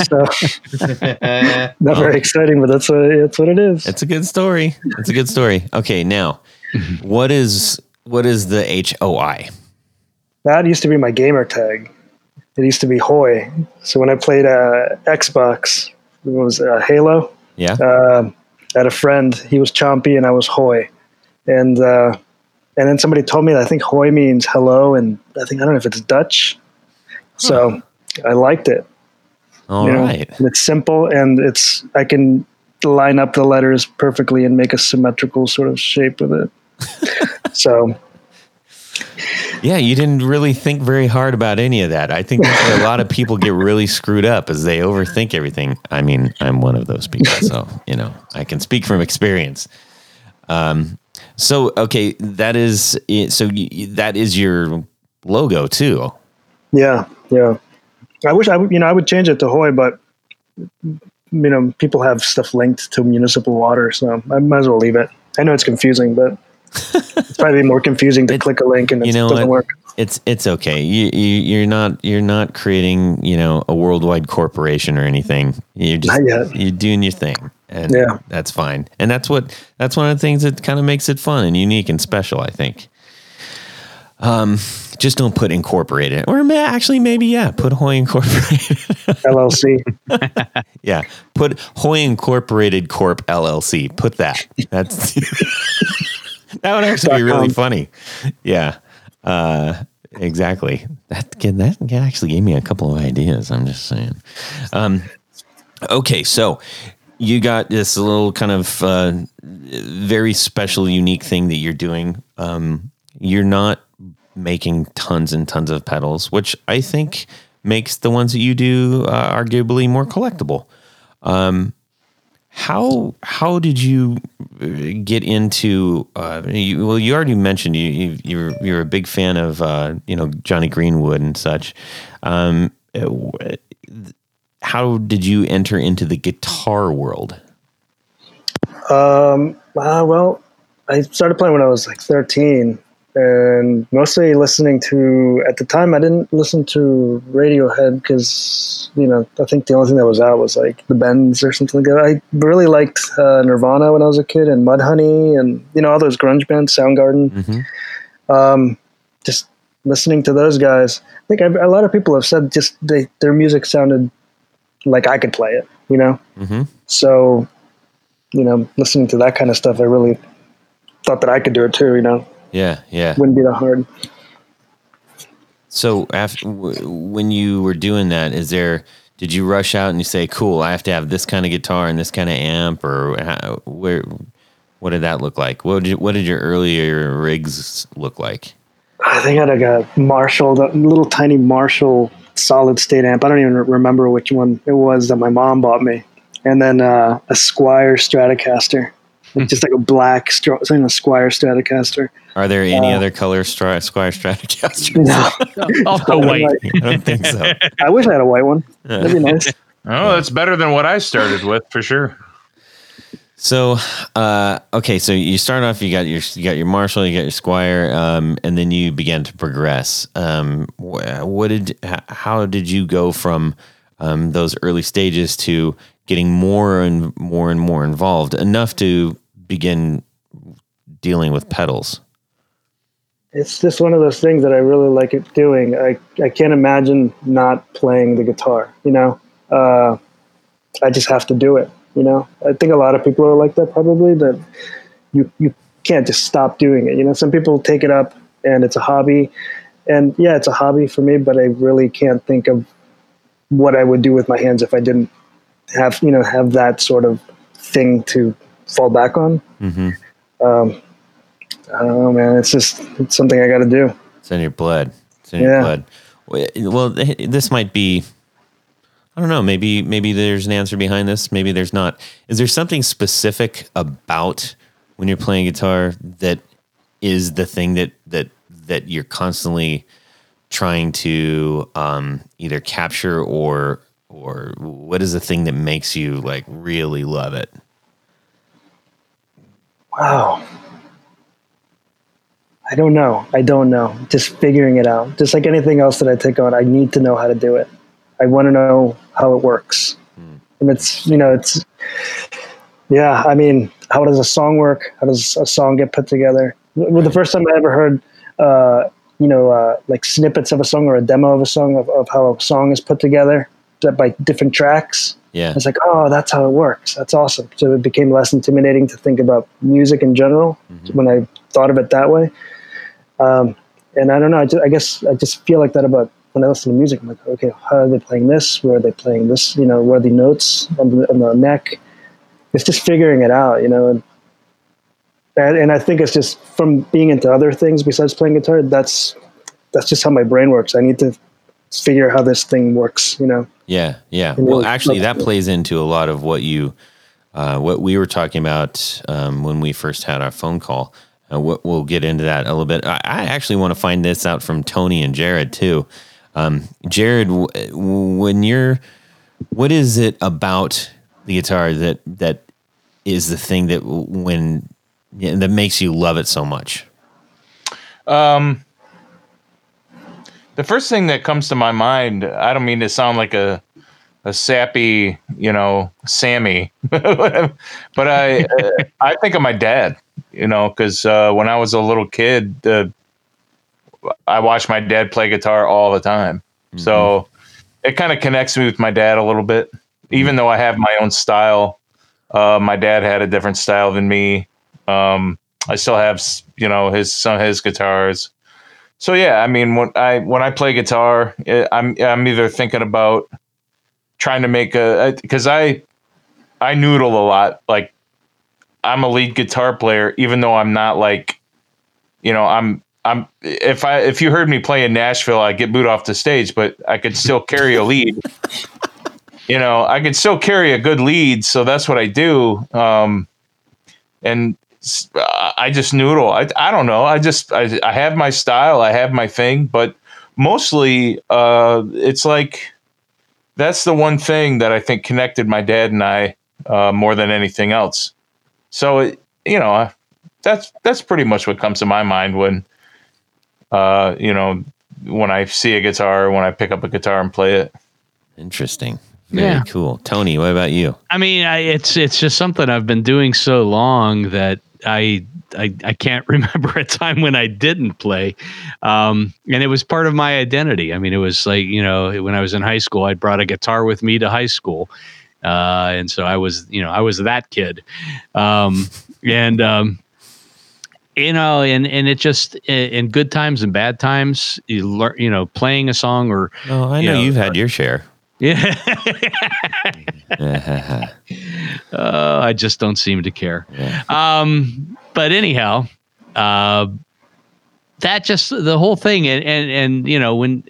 So not very exciting, but that's what that's what it is. It's a good story. It's a good story. Okay, now, what is what is the H O I? That used to be my gamer tag. It used to be Hoy. So when I played uh, Xbox, it was uh, Halo. Yeah. Um I had a friend. He was Chompy and I was Hoy, and uh, and then somebody told me that I think Hoy means hello, and I think I don't know if it's Dutch. So I liked it. All you know? right. It's simple and it's I can line up the letters perfectly and make a symmetrical sort of shape with it. so Yeah, you didn't really think very hard about any of that. I think that's where a lot of people get really screwed up as they overthink everything. I mean, I'm one of those people, so you know, I can speak from experience. Um, so okay, that is. So y- that is your logo too. yeah, yeah. I wish I would you know I would change it to Hoy, but you know people have stuff linked to municipal water, so I might as well leave it. I know it's confusing, but it's probably more confusing to click a link and it You know doesn't what? work. It's it's okay. You, you you're not you're not creating you know a worldwide corporation or anything. You're just Not yet. you're doing your thing, and Yeah. that's fine. And that's what that's one of the things that kind of makes it fun and unique and special. I think. Um, just don't put incorporated, or ma- actually maybe yeah, put Hoy Incorporated. LLC. yeah, put Hoy Incorporated Corp LLC. Put that. That's that would actually be really funny. Yeah, uh, exactly. That that actually gave me a couple of ideas. I'm just saying. Um, okay, so you got this little kind of uh, very special, unique thing that you're doing. Um, you're not making tons and tons of pedals, which I think makes the ones that you do uh, arguably more collectible. Um, how how did you uh, get into? Uh, you, well, you already mentioned you, you you're you're a big fan of uh, you know Jonny Greenwood and such. Um, uh, how did you enter into the guitar world? Um, uh, well, I started playing when I was like 13 and mostly listening to, at the time, I didn't listen to Radiohead because, you know, I think the only thing that was out was like the Bends or something like that. I really liked uh, Nirvana when I was a kid and Mudhoney and, you know, all those grunge bands, Soundgarden. Mm-hmm. Um, just listening to those guys. I think I've, a lot of people have said just they, their music sounded like I could play it, you know? Mm-hmm. So, you know, listening to that kind of stuff, I really thought that I could do it too. You know, Yeah, yeah. wouldn't be that hard. So after w- when you were doing that, is there? Did you rush out and you say, "Cool, I have to have this kind of guitar and this kind of amp," or how, where? What did that look like? What did what did your earlier rigs look like? I think I had like a Marshall, the little tiny Marshall solid state amp. I don't even remember which one it was that my mom bought me, and then uh, a Squier Stratocaster, just like a black Str- something a Squier Stratocaster. Are there any Uh, other color Stri- Squier Stratocasters? No, Also white. I don't think so. I wish I had a white one. That'd be nice. Oh, that's better than what I started with for sure. So, uh, okay, so you start off. You got your you got your Marshall, you got your Squier, um, and then you began to progress. Um, wh- what did how did you go from um, those early stages to getting more and more and more involved enough to begin dealing with pedals? it's just one of those things that I really like it doing. I, I can't imagine not playing the guitar, you know? Uh, I just have to do it, you know? I think a lot of people are like that probably, that you, you can't just stop doing it. You know, some people take it up and it's a hobby. And yeah, it's a hobby for me, but I really can't think of what I would do with my hands if I didn't have, you know, have that sort of thing to fall back on. Mm-hmm. Um, I don't know, man. It's just it's something I got to do. It's in your blood. It's in your Yeah. blood. Well, Well, this might be. I don't know. Maybe maybe there's an answer behind this. Maybe there's not. Is there something specific about when you're playing guitar that is the thing that that that you're constantly trying to um, either capture or or what is the thing that makes you like really love it? Wow. I don't know. I don't know. Just figuring it out. Just like anything else that I take on, I need to know how to do it. I want to know how it works. And it's, you know, it's, yeah, I mean, how does a song work? How does a song get put together? Well, the first time I ever heard, uh, you know, uh, like snippets of a song or a demo of a song of, of how a song is put together, by different tracks. Yeah. It's like, oh, that's how it works. That's awesome. So it became less intimidating to think about music in general when I thought of it that way. Um, and I don't know. I, just, I guess I just feel like that about when I listen to music. I'm like, okay, how are they playing this? Where are they playing this? You know, where are the notes on the, on the neck? It's just figuring it out, you know. And, and and I think it's just from being into other things besides playing guitar. That's that's just how my brain works. I need to figure out how this thing works, you know. Yeah, yeah. And Well, actually, that plays into a lot of what you, uh, what we were talking about um, when we first had our phone call. Uh, we'll, we'll get into that a little bit. I, I actually want to find this out from Tony and Jared too. Um, Jared, w- w- when you're, what is it about the guitar that that is the thing that when that makes you love it so much? Um, the first thing that comes to my mind, I don't mean to sound like a a sappy, you know, Sammy, but I I think of my dad, you know, because uh, when I was a little kid, uh, I watched my dad play guitar all the time, so it kind of connects me with my dad a little bit, even though I have my own style. Uh, my dad had a different style than me. Um, I still have, you know, his some of his guitars. So yeah, I mean, when I when I play guitar, eh, I'm I'm either thinking about trying to make a because I I noodle a lot. Like I'm a lead guitar player, even though I'm not like, you know, I'm I'm if I if you heard me play in Nashville, I get booed off the stage, but I could still carry a lead. you know, I could still carry a good lead, so that's what I do. Um, and I just noodle. I, I don't know. I just I, I have my style. I have my thing, but mostly uh, it's like that's the one thing that I think connected my dad and I uh, more than anything else. So it, you know that's that's pretty much what comes to my mind when uh, you know when I see a guitar when I pick up a guitar and play it. Interesting. Very Yeah. cool. Tony, what about you? I mean, I, it's it's just something I've been doing so long that I I, I can't remember a time when I didn't play, um, and it was part of my identity. I mean, it was like you know when I was in high school, I brought a guitar with me to high school, uh, and so I was you know I was that kid, um, and um, you know, and and it just in good times and bad times, you learn you know playing a song or Oh, I You know know, you've had your share. Yeah. Uh, I just don't seem to care. Um, but anyhow, uh, that just the whole thing, and and and you know when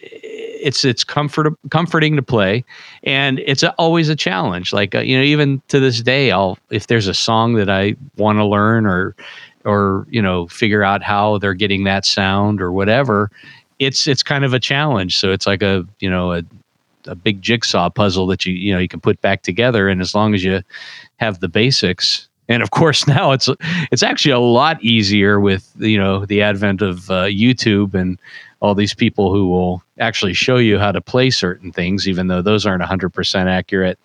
it's it's comfort comforting to play, and it's a, always a challenge. Like uh, you know, even to this day, I'll if there's a song that I want to learn or or you know figure out how they're getting that sound or whatever. It's it's kind of a challenge. So it's like a you know a a big jigsaw puzzle that you you know you can put back together and as long as you have the basics and of course now it's it's actually a lot easier with you know the advent of uh, YouTube and all these people who will actually show you how to play certain things even though those aren't 100% accurate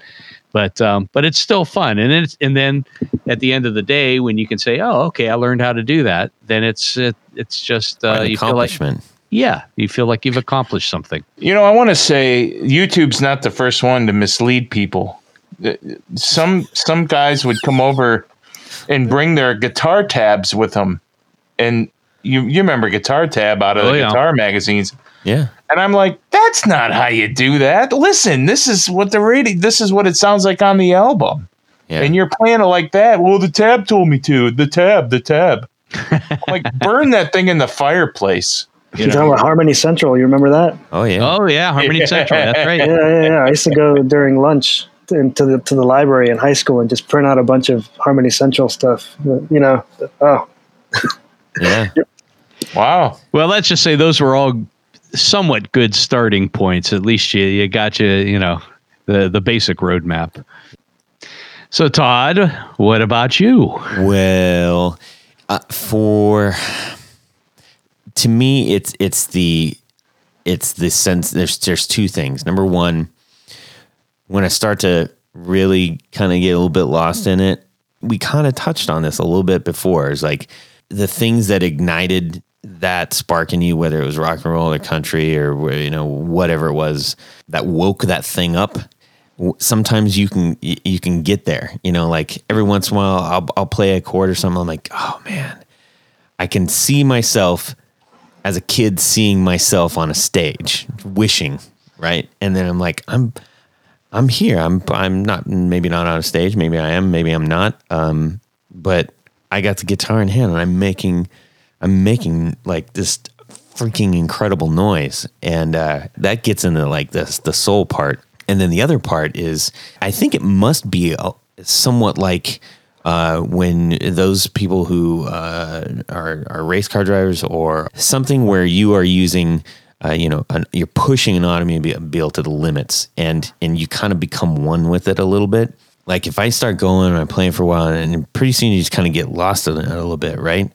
but um, but it's still fun and it's and then at the end of the day when you can say oh okay I learned how to do that then it's it, it's just uh, you feel like accomplishment. Yeah you feel like you've accomplished something You know, I want to say YouTube's not the first one to mislead people. Uh, Some some guys would come over and bring their guitar tabs with them, and you you remember Guitar Tab out of Oh, the yeah. guitar magazines, yeah. and I'm like, that's not how you do that. Listen, this is what the radio. This is what it sounds like on the album, Yeah. and you're playing it like that. Well, the tab told me to. The tab, the tab. I'm like, burn that thing in the fireplace. You You're know? talking about Harmony Central. You remember that? oh yeah. oh yeah Harmony Central that's right Yeah, yeah, yeah. I used to go during lunch into the to the library in high school and just print out a bunch of Harmony Central stuff. You know, oh, Yeah. Wow. Well, let's just say those were all somewhat good starting points. At least you you got you you know the the basic roadmap. So Todd, what about you? Well, uh, for to me, it's it's the it's the sense. There's there's two things. Number one, when I start to really kind of get a little bit lost in it, we kind of touched on this a little bit before. It's like the things that ignited that spark in you, whether it was rock and roll or country or you know whatever it was that woke that thing up. sometimes you can you can get there. You know, like every once in a while, I'll I'll play a chord or something. I'm like, oh man, I can see myself as a kid seeing myself on a stage, wishing, right? And then I'm like, I'm I'm here. I'm I'm not maybe not on a stage. Maybe I am. Maybe I'm not. Um, but I got the guitar in hand and I'm making I'm making like this freaking incredible noise, and uh, that gets into like this the soul part. And then the other part is I think it must be a, somewhat like uh, when those people who uh, are, are race car drivers or something where you are using, uh, you know, an, you're pushing an automobile to the limits and, and you kind of become one with it a little bit. Like if I start going and I'm playing for a while and pretty soon you just kind of get lost in it a little bit, right?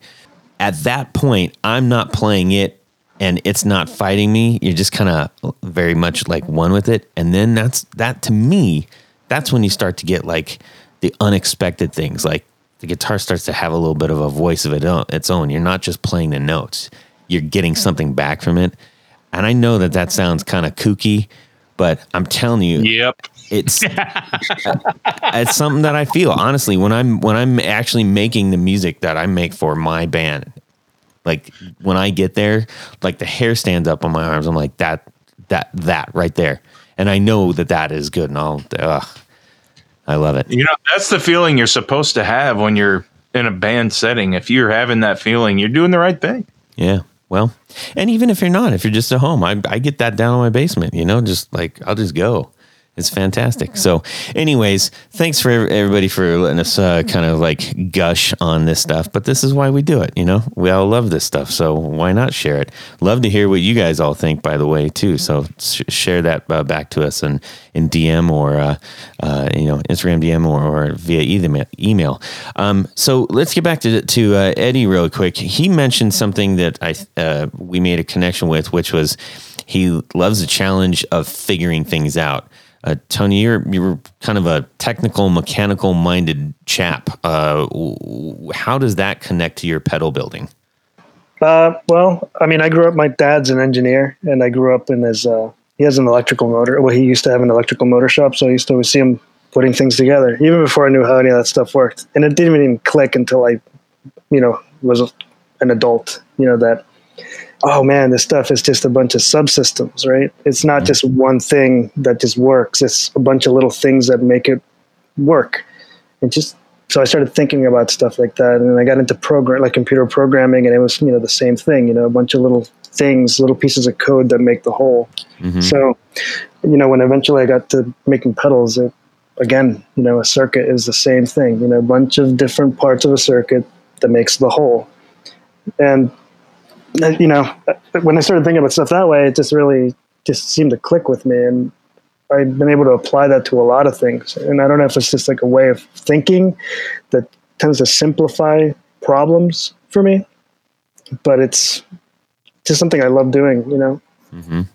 At that point, I'm not playing it and it's not fighting me. You're just kind of very much like one with it. And then that's that to me, that's when you start to get like the unexpected things. Like the guitar starts to have a little bit of a voice of its own. You're not just playing the notes, you're getting something back from it. And I know that that sounds kind of kooky, but I'm telling you, Yep. it's uh, it's something that I feel honestly when I'm when I'm actually making the music that I make for my band. Like when I get there, like the hair stands up on my arms. I'm like that that that right there, and I know that that is good. And I'll, ugh, I love it. You know, that's the feeling you're supposed to have when you're in a band setting. If you're having that feeling, you're doing the right thing. Yeah. Well, and even if you're not, if you're just at home, I, I get that down in my basement, you know, just like I'll just go. It's fantastic. So, anyways, thanks for everybody for letting us uh, kind of like gush on this stuff. But this is why we do it. You know, we all love this stuff. So, why not share it? Love to hear what you guys all think, by the way, too. So, sh- share that uh, back to us in, in DM or, uh, uh, you know, Instagram DM or, or via email. email. Um, so, let's get back to, to uh, Eddie real quick. He mentioned something that I uh, we made a connection with, which was he loves the challenge of figuring things out. Uh, Tony, you're you're kind of a technical, mechanical minded chap. Uh, how does that connect to your pedal building? Uh, well, I mean, I grew up. My dad's an engineer, and I grew up in his. Uh, he has an electrical motor. Well, he used to have an electrical motor shop, so I used to always see him putting things together, even before I knew how any of that stuff worked. And it didn't even click until I, you know, was an adult. You know that. Oh man, this stuff is just a bunch of subsystems, right? It's not mm. just one thing that just works. It's a bunch of little things that make it work. And just so I started thinking about stuff like that, and I got into program like computer programming, and it was you know the same thing, you know, a bunch of little things, little pieces of code that make the whole. Mm-hmm. So, you know, when eventually I got to making pedals, it, again, you know, a circuit is the same thing, you know, a bunch of different parts of a circuit that makes the whole, and you know, when I started thinking about stuff that way, it just really just seemed to click with me, and I've been able to apply that to a lot of things. And I don't know if it's just like a way of thinking that tends to simplify problems for me, but it's just something I love doing, you know?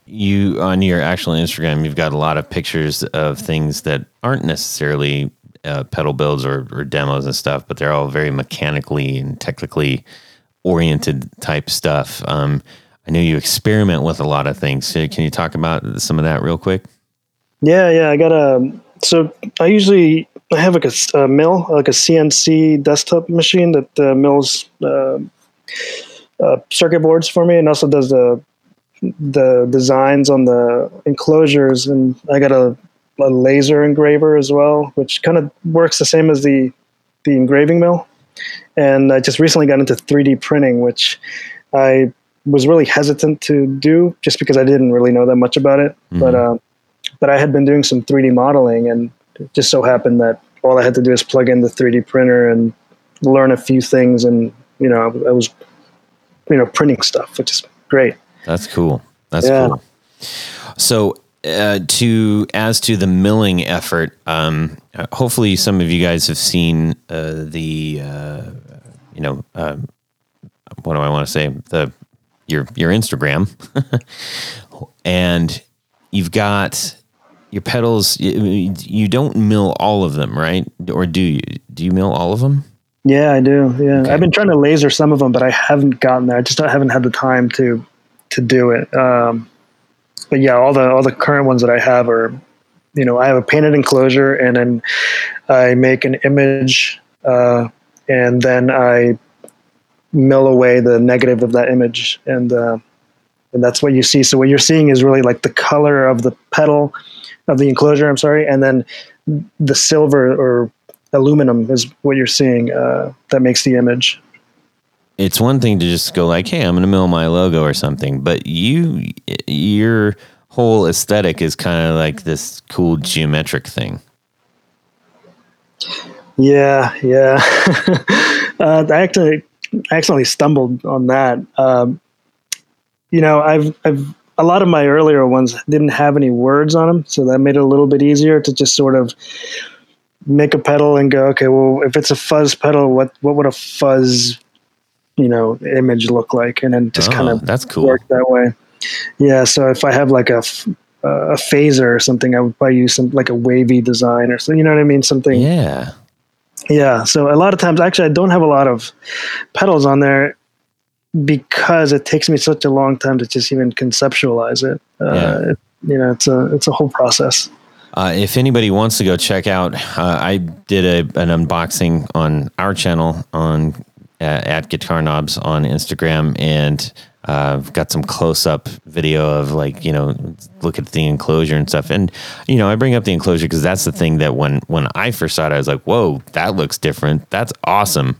You on your actual Instagram, you've got a lot of pictures of things that aren't necessarily uh, pedal builds or, or demos and stuff, but they're all very mechanically and technically oriented type stuff. Um, I know you experiment with a lot of things. So can you talk about some of that real quick? Yeah, yeah. I got a, so I usually, I have like a, a mill, like a CNC desktop machine that uh, mills uh, uh, circuit boards for me and also does the, the designs on the enclosures. And I got a, a laser engraver as well, which kind of works the same as the, the engraving mill. And I just recently got into 3D printing, which I was really hesitant to do just because I didn't really know that much about it. But, uh, but I had been doing some 3D modeling, and it just so happened that all I had to do is plug in the 3D printer and learn a few things, and you know, I, I was, you know, printing stuff, which is great. That's cool. That's Yeah. cool. So, uh, to as to the milling effort, um, uh, hopefully some of you guys have seen uh, the, uh, you know, um, what do I want to say? The your your Instagram, and you've got your pedals. You, you don't mill all of them, right? Or do you? Do you mill all of them? Yeah, I do. Yeah, I've been trying to laser some of them, but I haven't gotten there. I just haven't had the time to to do it. Um, but yeah, all the all the current ones that I have are, you know, I have a painted enclosure and then I make an image uh, and then I mill away the negative of that image and uh, and that's what you see. So what you're seeing is really like the color of the petal of the enclosure. I'm sorry, and then the silver or aluminum is what you're seeing uh, that makes the image. It's one thing to just go like, "Hey, I'm going to mill my logo or something," but you, your whole aesthetic is kind of like this cool geometric thing. Yeah, yeah. uh, I actually I accidentally stumbled on that. Um, you know, I've I've a lot of my earlier ones didn't have any words on them, so that made it a little bit easier to just sort of make a pedal and go, okay, well, if it's a fuzz pedal, what what would a fuzz, you know, image look like, and then just Oh, kind of that's cool. work that way. Yeah, so if I have like a uh, a phaser or something, I would probably use some like a wavy design or something. You know what I mean? Something. Yeah. Yeah. So a lot of times, actually, I don't have a lot of pedals on there because it takes me such a long time to just even conceptualize it. Uh, Yeah. it you know, it's a it's a whole process. Uh, if anybody wants to go check out, uh, I did a, an unboxing on our channel on uh, at Guitar Knobs on Instagram, and uh, I've got some close up video of like you know look at the enclosure and stuff. And you know I bring up the enclosure because that's the thing that when when I first saw it, I was like, whoa, that looks different. That's awesome.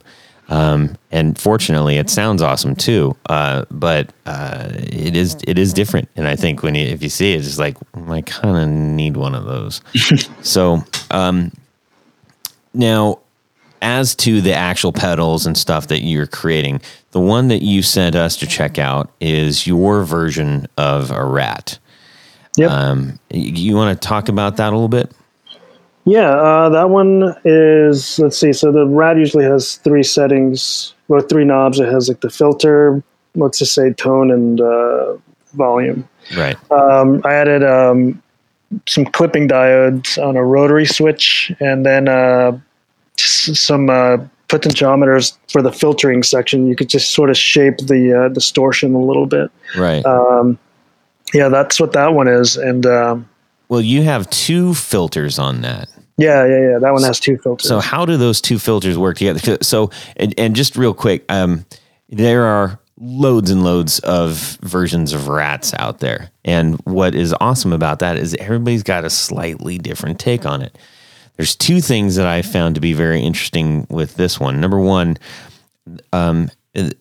Um, and fortunately, it sounds awesome too. Uh, but uh, it is it is different, and I think when you if you see it, it's like "Mm, I kind of need one of those. so um, now, as to the actual pedals and stuff that you're creating, the one that you sent us to check out is your version of a rat. Yep. Um, you want to talk about that a little bit? Yeah, uh, that one is let's see. So the rat usually has three settings or three knobs. It has like the filter, let's just say tone and uh, volume. Right. Um, I added um, some clipping diodes on a rotary switch, and then uh, some uh, potentiometers for the filtering section. You could just sort of shape the uh, distortion a little bit. Right. Um, yeah, that's what that one is, and um, well, you have two filters on that. yeah, yeah, yeah. That one has two filters. So how do those two filters work together? So and, and just real quick, um, there are loads and loads of versions of rats out there, and what is awesome about that is everybody's got a slightly different take on it. There's two things that I found to be very interesting with this one. Number one, um,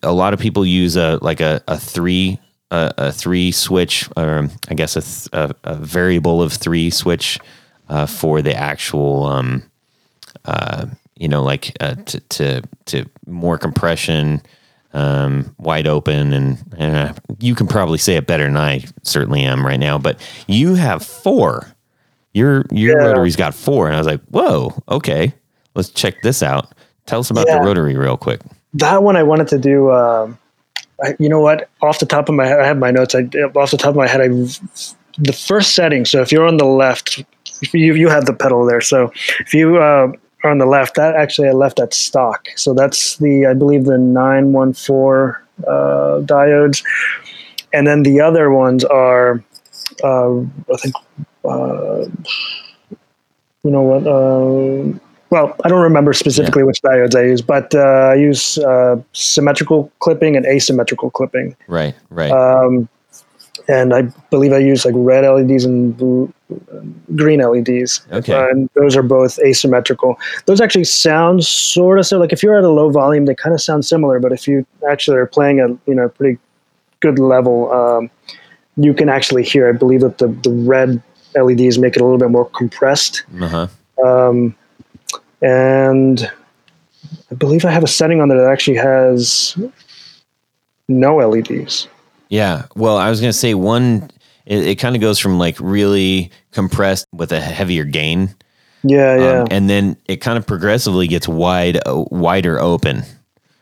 a lot of people use a like a, a three a, a three switch, or I guess a, th- a, a variable of three switch uh, for the actual, um, uh, you know, like uh, to, to to more compression, um, wide open, and, and uh, you can probably say it better than I certainly am right now. But you have four. Your your Yeah. rotary's got four, and I was like, whoa, okay, let's check this out. Tell us about Yeah. the rotary real quick. that one I wanted to do. Um, I, you know what? Off the top of my head, I have my notes. I off the top of my head, I the first setting. So if you're on the left, you you have the pedal there. So if you uh, are on the left, that actually I left at stock. So that's the I believe the nine one four uh, diodes, and then the other ones are uh, I think. Uh, you know what? Uh, well, I don't remember specifically which diodes I use, but uh, I use uh, symmetrical clipping and asymmetrical clipping. Right, right. Um, and I believe I use like red LEDs and blue, green LEDs. Okay. Uh, and those are both asymmetrical. Those actually sound sort of so. Like if you're at a low volume, they kind of sound similar. But if you actually are playing a you know pretty good level, um, you can actually hear. I believe that the the red LEDs make it a little bit more compressed. Uh huh. Um, and I believe I have a setting on there that actually has no LEDs. Yeah. Well, I was going to say one, it, it kind of goes from like really compressed with a heavier gain. Yeah, yeah, Um, and then it kind of progressively gets wide, uh, wider open.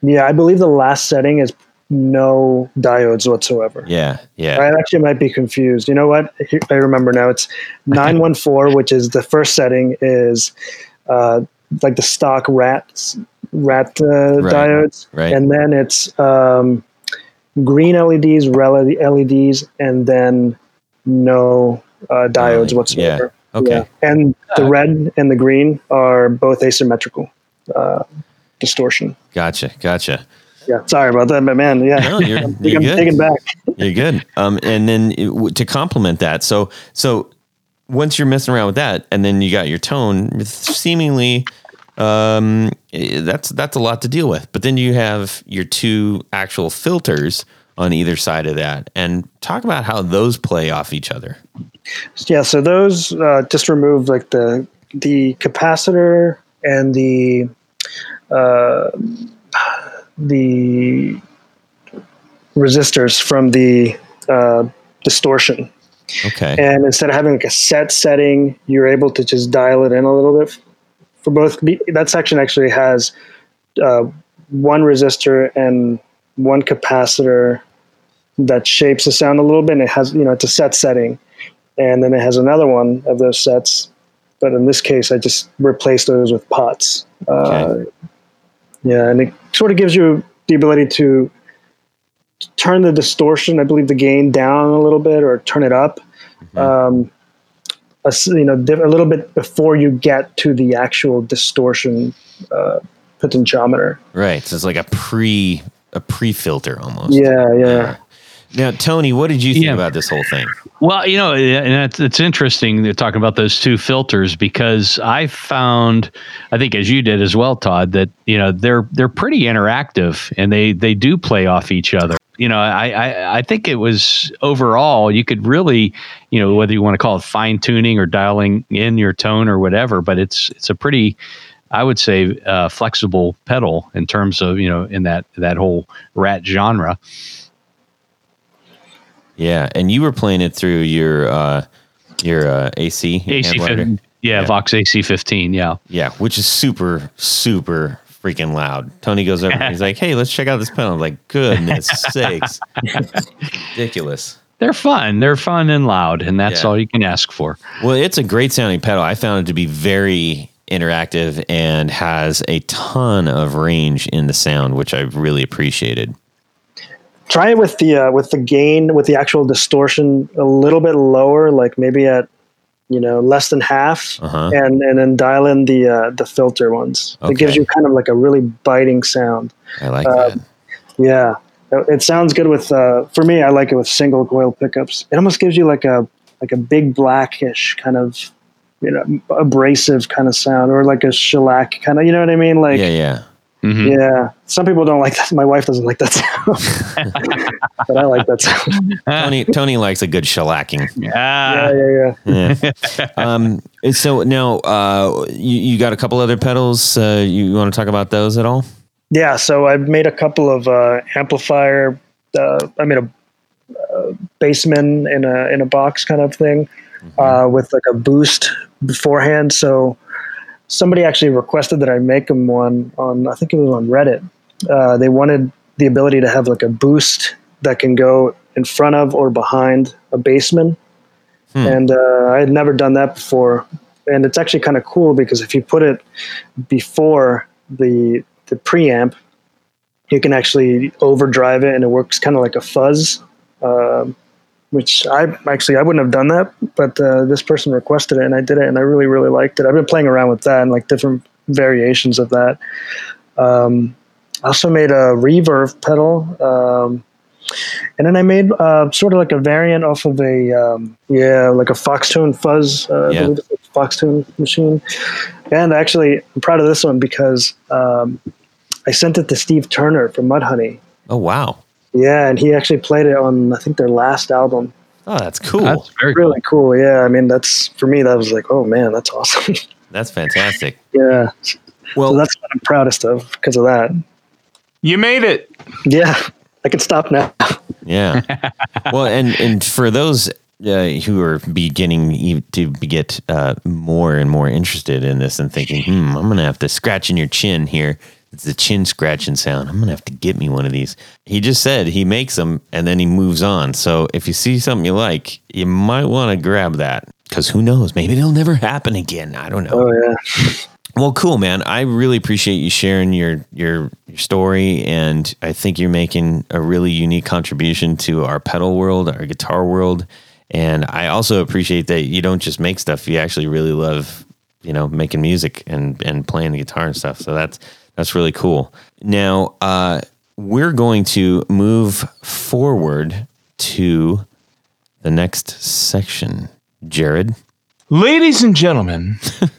yeah. I believe the last setting is no diodes whatsoever. Yeah. Yeah. I actually might be confused. You know what? I remember now. It's 914, which is the first setting, is uh, like the stock rat rat uh, Right, diodes, right. and then it's um, green LEDs, red LEDs, and then no uh, diodes Really? whatsoever. Yeah. Okay. And the red and the green are both asymmetrical uh, distortion. Gotcha. Gotcha. Yeah. Sorry about that, but man, yeah. No, you're, I'm you're good. taken back. You're good. Um, and then it, to complement that, so so once you're messing around with that, and then you got your tone, seemingly, um, that's that's a lot to deal with. But then you have your two actual filters on either side of that, and talk about how those play off each other. Yeah. So those uh, just remove like the the capacitor and the uh, the resistors from the uh, distortion. Okay. And instead of having like a set setting, you're able to just dial it in a little bit for both. That section actually has uh, one resistor and one capacitor that shapes the sound a little bit. And it has, you know, it's a set setting. And then it has another one of those sets. But in this case, I just replaced those with pots. Uh, Okay. Yeah. And it sort of gives you the ability to turn the distortion, I believe the gain down a little bit or turn it up. Um, a, you know, a little bit before you get to the actual distortion uh, potentiometer. Right. So it's like a pre a pre filter almost. Yeah, yeah. Now, Tony, what did you think Yeah. about this whole thing? Well, you know, and it's, it's interesting they're talking about those two filters because I found, I think as you did as well, Todd, that you know they're they're pretty interactive and they they do play off each other. You know, I I, I think it was overall you could really, you know, whether you want to call it fine tuning or dialing in your tone or whatever, but it's it's a pretty I would say uh, flexible pedal in terms of you know in that that whole rat genre. Yeah, and you were playing it through your uh, your uh, AC AC, fif- yeah, Yeah. Vox AC fifteen, yeah. Yeah, which is super super freaking loud. Tony goes over and he's like, "Hey, let's check out this pedal." I'm like, "Goodness sakes, ridiculous." They're fun. They're fun and loud, and that's Yeah. all you can ask for. Well, it's a great sounding pedal. I found it to be very interactive and has a ton of range in the sound, which I really appreciated. Try it with the uh, with the gain with the actual distortion a little bit lower, like maybe at you know less than half, Uh-huh. and and then dial in the uh, the filter ones. It gives you kind of like a really biting sound. I like Uh, that. Yeah, it it sounds good with. Uh, for me, I like it with single coil pickups. It almost gives you like a like a Big Blackish kind of you know abrasive kind of sound, or like a Shellac kind of. You know what I mean? Like Yeah, yeah. Mhm. yeah. Some people don't like that. My wife doesn't like that sound, but I like that sound. Tony Tony likes a good shellacking. Ah, Yeah, yeah, yeah. Yeah. um, so now uh, you, you got a couple other pedals. Uh, you want to talk about those at all? Yeah, so I've made a couple of uh, amplifier. Uh, I made a uh, Bassman in a in a box kind of thing uh, with like a boost beforehand. So somebody actually requested that I make them one on. I think it was on Reddit. Uh, they wanted the ability to have like a boost that can go in front of or behind a Bassman, and uh, I had never done that before. And it's actually kind of cool because if you put it before the the preamp, you can actually overdrive it, and it works kind of like a fuzz. Um, which I actually I wouldn't have done that, but uh, this person requested it, and I did it, and I really really liked it. I've been playing around with that and like different variations of that. Um, I also made a reverb pedal, um, and then I made uh, sort of like a variant off of a um, yeah like a Foxx Tone fuzz, uh, Yeah. I believe it's a Foxx Tone machine. And actually, I'm proud of this one because um, I sent it to Steve Turner from Mudhoney. Oh wow! Yeah, and he actually played it on I think their last album. Oh, that's cool. That's very cool. Really cool. Yeah, I mean that's for me that was like, oh man, that's awesome. That's fantastic. yeah, Well, so that's what I'm proudest of because of that. You made it. Yeah, I can stop now. Yeah. well, and and for those uh, who are beginning e- to get uh, more and more interested in this and thinking, hmm, I'm gonna have to scratch in your chin here. It's the chin scratching sound. I'm gonna have to get me one of these. He just said he makes them and then he moves on. So if you see something you like, you might want to grab that because who knows? Maybe it'll never happen again. I don't know. Oh yeah, Well, cool, man. I really appreciate you sharing your your your story, and I think you're making a really unique contribution to our pedal world, our guitar world, And I also appreciate that you don't just make stuff; you actually really love, you know, making music and and playing the guitar and stuff. So that's that's really cool. Now, uh, we're going to move forward to the next section. Jared, Ladies and gentlemen,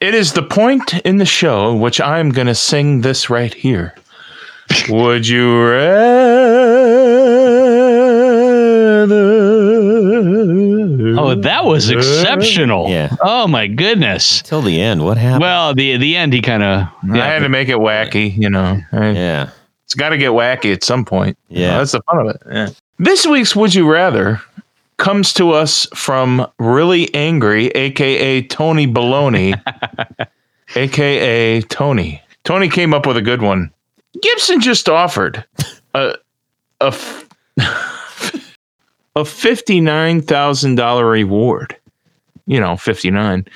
it is the point in the show in which I'm going to sing this right here. Would you rather? Oh, that was exceptional. Yeah. Oh my goodness. till the end, what happened? Well, the the end he kind of I had to make it wacky, you know. I- yeah, It's got to get wacky at some point. You know, Yeah. that's the fun of it. Yeah. This week's Would You Rather comes to us from Really Angry, aka Tony Baloney, aka Tony. Tony came up with a good one. Gibson just offered a a f- a fifty nine thousand dollar reward. You know, fifty nine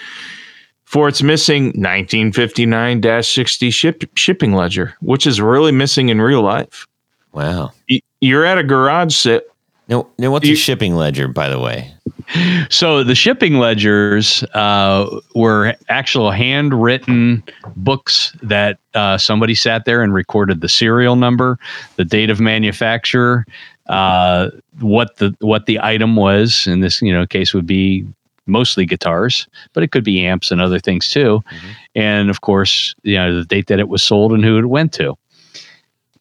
for its missing 1959-60 ship, shipping ledger, which is really missing in real life. wow. You're at a garage sale. No, no. What's a shipping ledger, by the way? So the shipping ledgers uh, were actual handwritten books that uh, somebody sat there and recorded the serial number, the date of manufacture, uh, what the what the item was. In this you know case would be mostly guitars, but it could be amps and other things too. And of course, you know the date that it was sold and who it went to.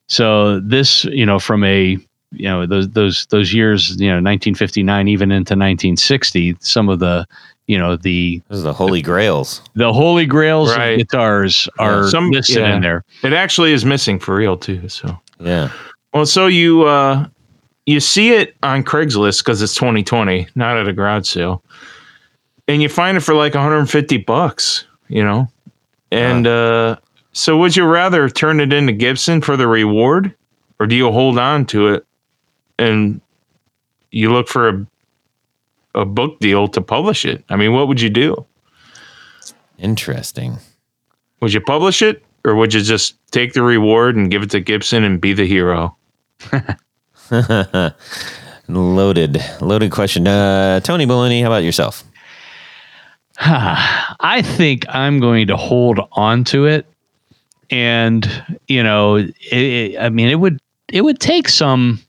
So this you know from a you know those those those years you know 1959 even into 1960 some of the you know the Those are the holy grails. the holy grails Right. of guitars are Some- listed yeah. in there It actually is missing for real too. So, Yeah. well, so you uh, you see it on Craigslist because it's 2020, not at a garage sale, and you find it for like 150 bucks. You know, and uh, so would you rather turn it into Gibson for the reward, or do you hold on to it and you look for a a book deal to publish it? I mean, what would you do? Interesting. Would you publish it or would you just take the reward and give it to Gibson and be the hero? loaded, loaded question. Uh, Tony Baloney, how about yourself? I think I'm going to hold on to it, and you know, it, it- I mean, it would it would take some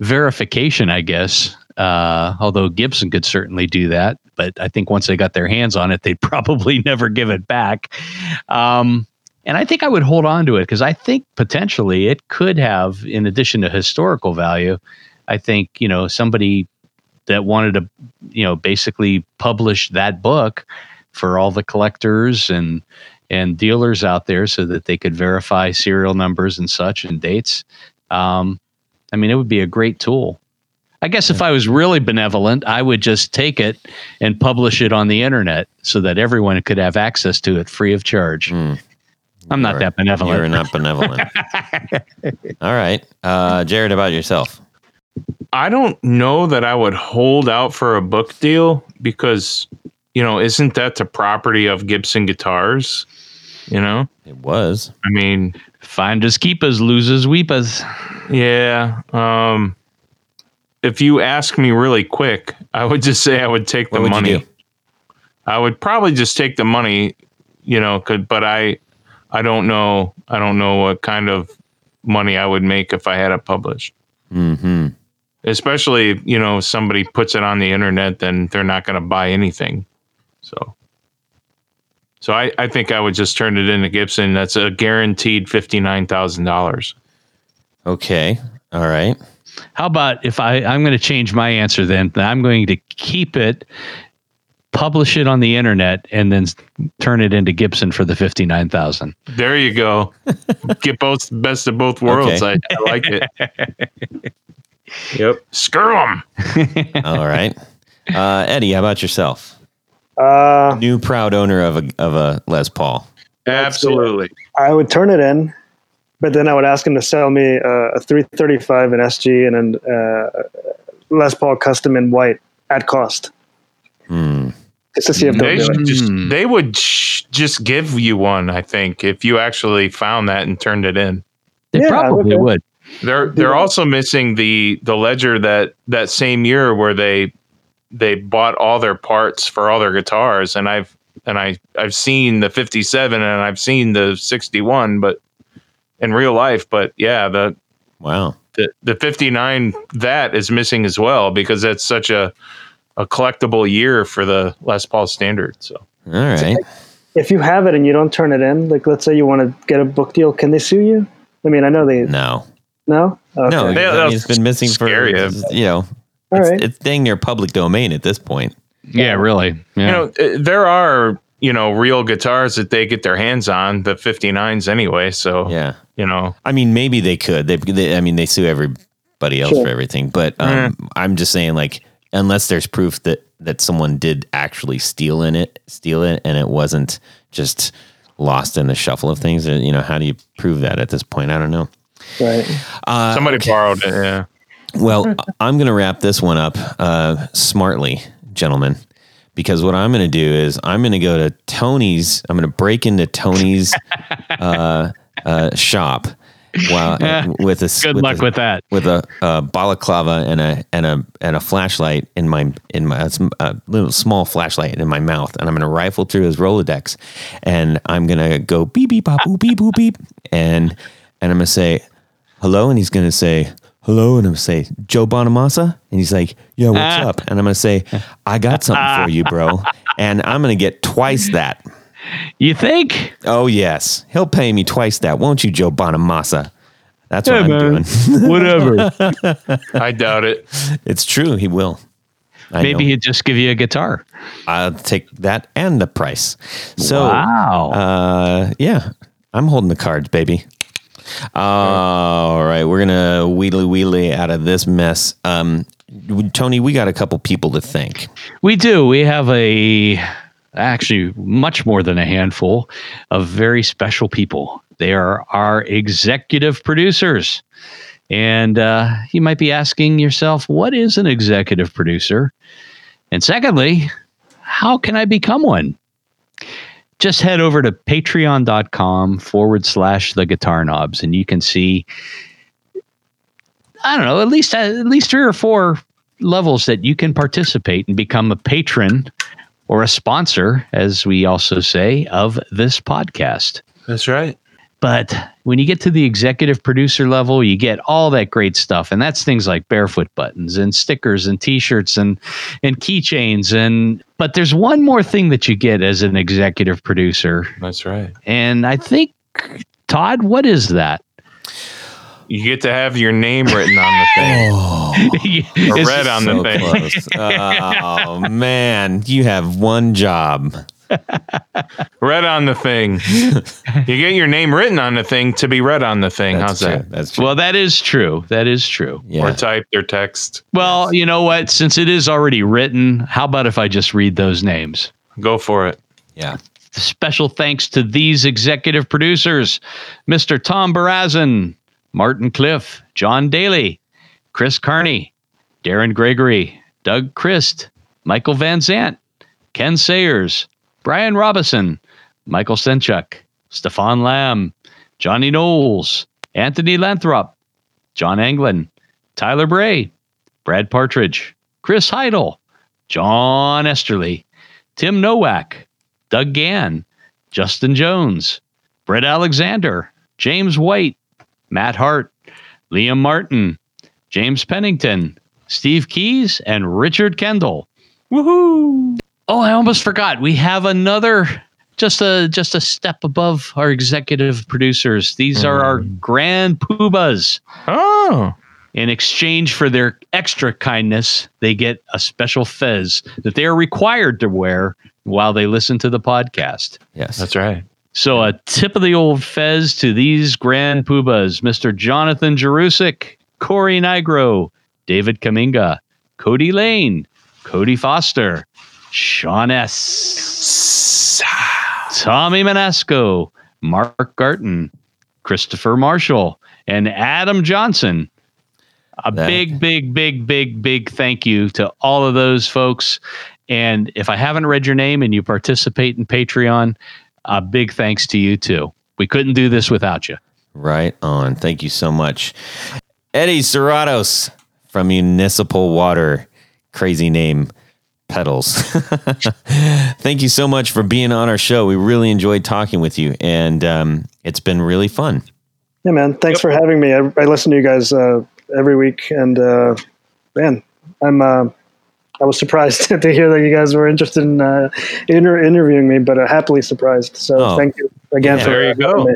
verification, I guess. Uh, although Gibson could certainly do that, but I think once they got their hands on it, they'd probably never give it back. Um, and I think I would hold on to it because I think potentially it could have, in addition to historical value, I think you know somebody that wanted to you know basically publish that book for all the collectors and and dealers out there so that they could verify serial numbers and such and dates um, i mean it would be a great tool i guess if i was really benevolent i would just take it and publish it on the internet so that everyone could have access to it free of charge Mm. i'm not You're- that benevolent You're not benevolent. All right. Uh, Jared, about yourself? I don't know that I would hold out for a book deal because, you know, isn't that the property of Gibson Guitars? You know, It was. I mean, finders keepers losers weepers yeah. Um, if you ask me really quick, I would just say I would take the would you money. I would probably just take the money, you know, could but I I don't know I don't know what kind of money I would make if I had it published. Mm-hmm. Especially, you know, if somebody puts it on the internet, then they're not going to buy anything. So So I, I think I would just turn it into Gibson. That's a guaranteed fifty nine thousand dollars. Okay. All right. How about if I, I'm going to change my answer then? I'm going to keep it, publish it on the internet, and then turn it into Gibson for the 59000 There you go. Get both best of both worlds. Okay. I, I like it. yep. Screw them. All right. Uh, Eddie, how about yourself? Uh, New proud owner of a of a Les Paul. Absolutely. I would turn it in, but then I would ask him to sell me uh, a 335 in SG and then uh, Les Paul custom in white at cost, Hmm. just to see if They they'll do should it. just Hmm. they would sh- just give you one. I think if you actually found that and turned it in. They Yeah, probably would. They're they're also missing the the ledger that that same year where they they bought all their parts for all their guitars, and I've and I I've seen the 57 and I've seen the 61, but in real life, but yeah, the Wow. the the 59 that is missing as well because that's such a a collectible year for the Les Paul standard. So All right. If you have it and you don't turn it in, like let's say you want to get a book deal, can they sue you? I mean, I know they No. no. Okay. No, Yeah, I mean, it's been missing for scary. you know. All It's, right. it's dang near public domain at this point. Yeah, really. Yeah. you know uh, there are you know real guitars that they get their hands on the 59s anyway. So Yeah. you know I mean, maybe they could. They, they I mean, they sue everybody else Sure. for everything. But um, I'm just saying, like, unless there's proof that that someone did actually steal in it, steal it, and it wasn't just lost in the shuffle of things. uh, You know, how do you prove that at this point? I don't know. Right. Uh, somebody borrowed it. Yeah. Well, I'm going to wrap this one up uh, smartly, gentlemen, because what I'm going to do is I'm going to go to Tony's. I'm going to break into Tony's uh, uh, shop while with a Good with luck a, with that. with a, a balaclava and a and a and a flashlight in my in my a little small flashlight in my mouth, and I'm going to rifle through his Rolodex, and I'm going to go beep beep bop boop beep boop beep, and and I'm going to say hello, and he's going to say hello, and I'm going to say Joe Bonamassa, and he's like, yeah, what's Ah. up? And I'm going to say, I got something for you, bro, and I'm going to get twice that. You think? Oh yes, he'll pay me twice that, won't you, Joe Bonamassa? That's what I'm man. doing. Whatever. I doubt it. It's true. He will. I Maybe know. he'd just give you a guitar. I'll take that and the price. So, wow. uh, yeah, I'm holding the cards, baby. All right, we're gonna wheelie wheelie out of this mess. Um, Tony, we got a couple people to thank. We do. We have a actually much more than a handful of very special people. They are our executive producers. And uh, you might be asking yourself, what is an executive producer? And secondly, how can I become one? Just head over to patreon.com forward slash the guitar knobs and you can see I don't know, at least at least three or four levels that you can participate and become a patron or a sponsor, as we also say, of this podcast. That's right. But when you get to the executive producer level, you get all that great stuff. And that's things like barefoot buttons and stickers and t-shirts and and keychains and but there's one more thing that you get as an executive producer. That's right. And I think Todd, what is that? You get to have your name written on the thing. or It's red on the So thing. close. oh man, you have one job. Read on the thing. you get your name written on the thing to be read on the thing. That's How's true. that? That's true. Well, that is true. That is true. yeah. Or typed or text. Well, you know what? Since it is already written, how about if I just read those names? Go for it. yeah. Special thanks to these executive producers Mr. Tom Barazin, Martin Cliff, John Daly, Chris Carney, Darren Gregory, Doug Christ, Michael Van Zant, Ken Sayers, Brian Robison, Michael Senchuk, Stefan Lamb, Johnny Knowles, Anthony Lanthrop, John Anglin, Tyler Bray, Brad Partridge, Chris Heidel, John Esterly, Tim Nowak, Doug Gann, Justin Jones, Brett Alexander, James White, Matt Hart, Liam Martin, James Pennington, Steve Keys, and Richard Kendall. Woohoo! Oh, I almost forgot. We have another just a just a step above our executive producers. These are our hmm. grand poobahs. Oh. In exchange for their extra kindness, they get a special fez that they are required to wear while they listen to the podcast. Yes. That's right. So a tip of the old fez to these grand poobahs, Mr. Jonathan Jerusik, Corey Nigro, David Kaminga, Cody Lane, Cody Foster, Sean S. Tommy Manasco, Mark Garton, Christopher Marshall, and Adam Johnson. A That- big, big, big, big, big thank you to all of those folks. And if I haven't read your name and you participate in Patreon, a big thanks to you too. We couldn't do this without you. Right on. Thank you so much. Eddie Serratos from Municipal Water. Crazy name. Pedals. Thank you so much for being on our show. We really enjoyed talking with you, and um, it's been really fun. Yeah, man. Thanks for having me. I, I listen to you guys uh, every week, and uh, man, I'm. Uh, I was surprised to hear that you guys were interested in uh, inter- interviewing me, but uh, happily surprised. So Oh. thank you again Yeah. for There you having go. me.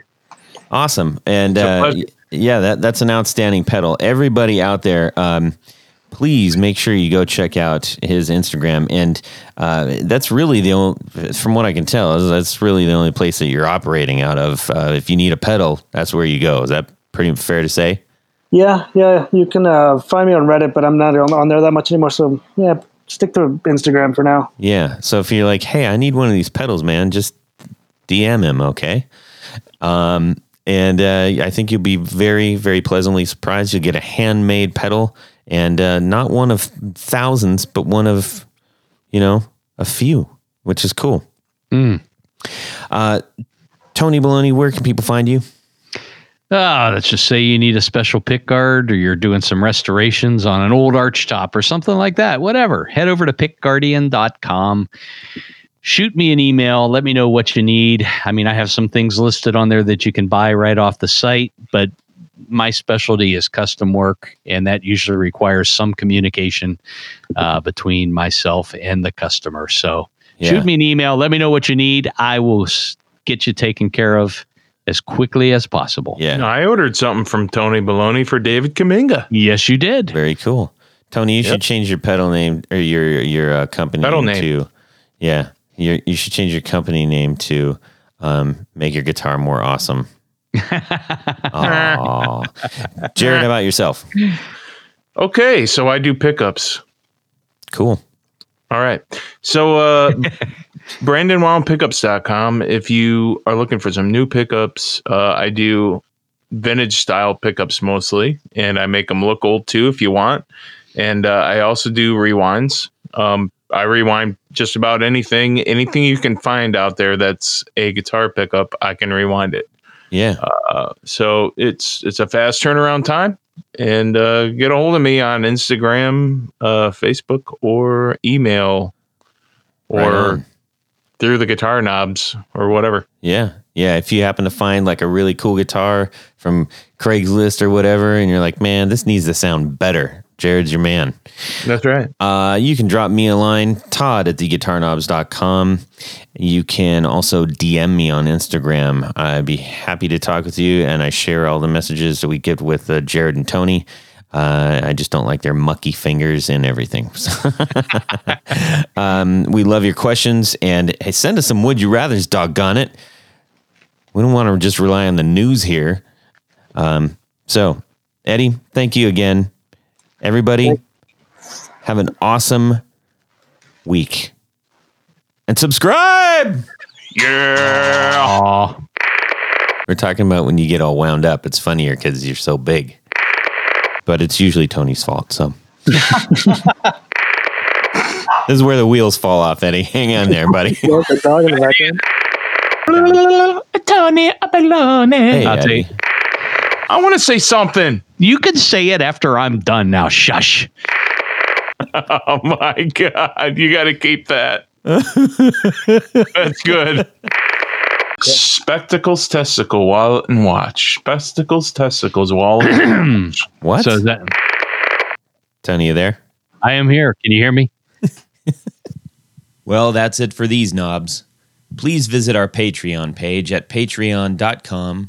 Awesome. And uh, yeah, that, that's an outstanding pedal. Everybody out there, um, please make sure you go check out his Instagram. And uh, that's really the only, from what I can tell, that's really the only place that you're operating out of. Uh, if you need a pedal, that's where you go. Is that pretty fair to say? Yeah, yeah. You can uh, find me on Reddit, but I'm not on, on there that much anymore. So yeah, stick to Instagram for now. Yeah. So if you're like, hey, I need one of these pedals, man, just DM him, okay? Um, and uh, I think you'll be very, very pleasantly surprised. You'll get a handmade pedal, and uh, not one of thousands, but one of, you know, a few, which is cool. Uh, Tony Baloney, where can people find you? Ah, let's just say you need a special pick guard or you're doing some restorations on an old arch top or something like that. Whatever. Head over to pickguardian.com. Shoot me an email. Let me know what you need. I mean, I have some things listed on there that you can buy right off the site, but my specialty is custom work, and that usually requires some communication uh, between myself and the customer. So Yeah. shoot me an email. Let me know what you need. I will s- get you taken care of as quickly as possible. Yeah. No, I ordered something from Tony Baloney for David Kaminga. Yes, you did. Very cool. Tony, you should change your pedal name or your your uh, company Pedal name, name. to yeah. You you should change your company name to um, make your guitar more awesome. Jared, how about yourself? Okay, so I do pickups. Cool. All right. So uh BrandonwoundPickups.com. If you are looking for some new pickups, uh, I do vintage style pickups mostly, and I make them look old too if you want. And uh, I also do rewinds. Um, I rewind just about anything, anything you can find out there that's a guitar pickup. I can rewind it. Yeah. So it's it's a fast turnaround time. And uh, get a hold of me on Instagram, uh, Facebook, or email, or on. through the guitar knobs or whatever. Yeah. Yeah. If you happen to find like a really cool guitar from Craigslist or whatever, and you're like, man, this needs to sound better, Jared's your man. That's right. Uh, you can drop me a line, Todd at theguitarknobs.com. You can also DM me on Instagram. I'd be happy to talk with you, and I share all the messages that we get with uh, Jared and Tony. Uh, I just don't like their mucky fingers and everything. um, we love your questions, and hey, send us some would you rather's, doggone it. We don't want to just rely on the news here. Um, so, Eddie, thank you again. Everybody, have an awesome week. And subscribe. Yeah. Aw. We're talking about when you get all wound up. It's funnier because you're so big. But it's usually Tony's fault. So this is where the wheels fall off, Eddie. Hang on there, buddy. You want the dog in the background? Tony Abalone. Hey, I'll tell you, Eddie. I want to say something. you can say it after I'm done now. Shush. Oh my God. You got to keep that. That's good. Spectacles, testicle, wallet, and watch. Spectacles, testicles, wallet. What? So is that Tony, you there? I am here. Can you hear me? Well, that's it for these knobs. Please visit our Patreon page at patreon.com